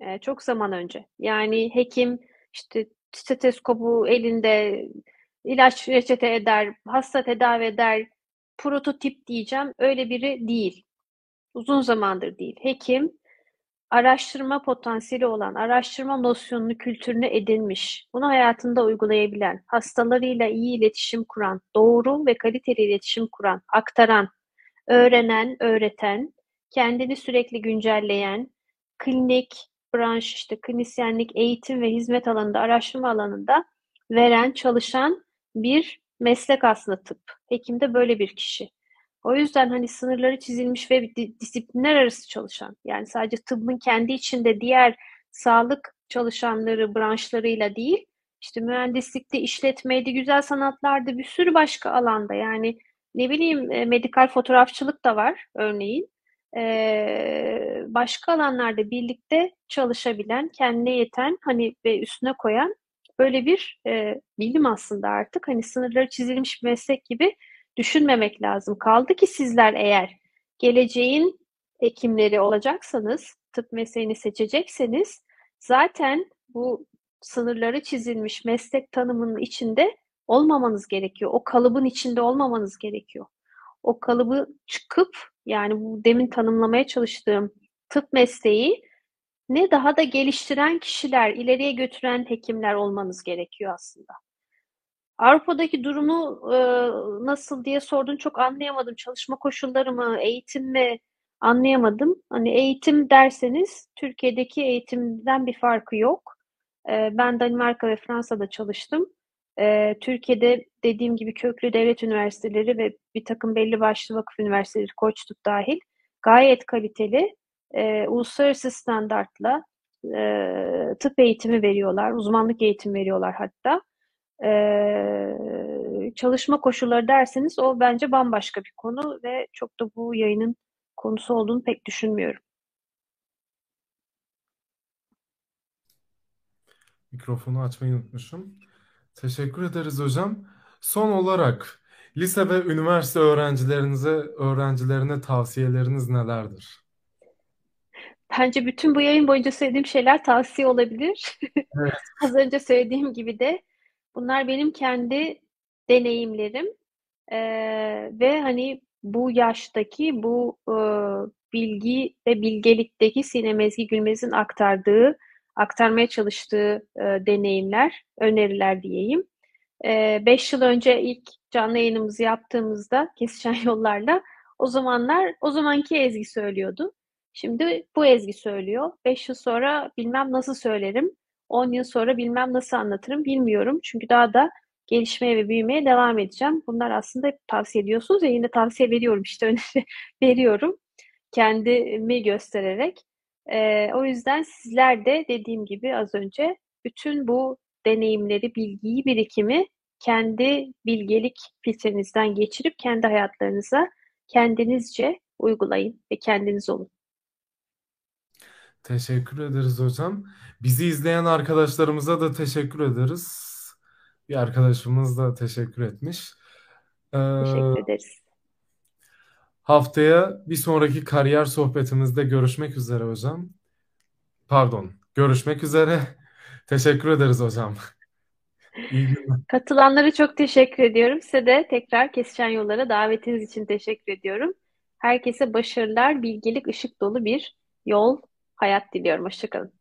E, çok zaman önce. Yani hekim işte stetoskopu elinde ilaç reçete eder, hasta tedavi eder, prototip diyeceğim öyle biri değil. Uzun zamandır değil. Hekim araştırma potansiyeli olan, araştırma nosyonunu, kültürünü edinmiş, bunu hayatında uygulayabilen, hastalarıyla iyi iletişim kuran, doğru ve kaliteli iletişim kuran, aktaran, öğrenen, öğreten, kendini sürekli güncelleyen, klinik, branş, işte klinisyenlik, eğitim ve hizmet alanında, araştırma alanında veren, çalışan bir meslek aslında tıp. Hekim de böyle bir kişi. O yüzden hani sınırları çizilmiş ve disiplinler arası çalışan, yani sadece tıbbın kendi içinde diğer sağlık çalışanları, branşlarıyla değil, işte mühendislikte, işletmeydi, güzel sanatlarda, bir sürü başka alanda yani ne bileyim e, medikal fotoğrafçılık da var örneğin. Ee, başka alanlarda birlikte çalışabilen, kendine yeten hani ve üstüne koyan böyle bir e, bilim aslında artık. Hani sınırları çizilmiş bir meslek gibi düşünmemek lazım. Kaldı ki sizler eğer geleceğin hekimleri olacaksanız, tıp mesleğini seçecekseniz zaten bu sınırları çizilmiş meslek tanımının içinde olmamanız gerekiyor. O kalıbın içinde olmamanız gerekiyor. O kalıbı çıkıp yani bu demin tanımlamaya çalıştığım tıp mesleği ne daha da geliştiren kişiler, ileriye götüren hekimler olmanız gerekiyor aslında. Avrupa'daki durumu e, nasıl diye sordun çok anlayamadım. Çalışma koşulları mı, eğitim mi anlayamadım. Hani eğitim derseniz Türkiye'deki eğitimden bir farkı yok. E, ben Danimarka ve Fransa'da çalıştım. E, Türkiye'de dediğim gibi köklü devlet üniversiteleri ve bir takım belli başlı vakıf üniversiteleri, Koçtuk dahil gayet kaliteli, e, uluslararası standartla e, tıp eğitimi veriyorlar, uzmanlık eğitimi veriyorlar hatta. Ee, çalışma koşulları derseniz o bence bambaşka bir konu ve çok da bu yayının konusu olduğunu pek düşünmüyorum. Mikrofonu açmayı unutmuşum. Teşekkür ederiz hocam. Son olarak lise ve üniversite öğrencilerinize, öğrencilerine tavsiyeleriniz nelerdir? Bence bütün bu yayın boyunca söylediğim şeyler tavsiye olabilir. Evet. Az önce söylediğim gibi de bunlar benim kendi deneyimlerim ee, ve hani bu yaştaki bu e, bilgi ve bilgelikteki Sinem Ezgi Gülmez'in aktardığı aktarmaya çalıştığı e, deneyimler, öneriler diyeyim. E, beş yıl önce ilk canlı yayınımızı yaptığımızda Kesişen Yollar'la o zamanlar o zamanki Ezgi söylüyordu. Şimdi bu Ezgi söylüyor. Beş yıl sonra bilmem nasıl söylerim. On yıl sonra bilmem nasıl anlatırım bilmiyorum. Çünkü daha da gelişmeye ve büyümeye devam edeceğim. Bunlar aslında hep tavsiye ediyorsunuz ya yine tavsiye veriyorum işte öneri veriyorum. Kendimi göstererek. Ee, o yüzden sizler de dediğim gibi az önce bütün bu deneyimleri, bilgiyi, birikimi kendi bilgelik filtrenizden geçirip kendi hayatlarınıza kendinizce uygulayın ve kendiniz olun. Teşekkür ederiz hocam. Bizi izleyen arkadaşlarımıza da teşekkür ederiz. Bir arkadaşımız da teşekkür etmiş. Ee, Teşekkür ederiz. haftaya bir sonraki kariyer sohbetimizde görüşmek üzere hocam. Pardon, görüşmek üzere. Teşekkür ederiz hocam. İyi günler. Katılanlara çok teşekkür ediyorum. Size de tekrar Kesişen Yollara davetiniz için teşekkür ediyorum. Herkese başarılar, bilgelik, ışık dolu bir yol, hayat diliyorum. Hoşçakalın.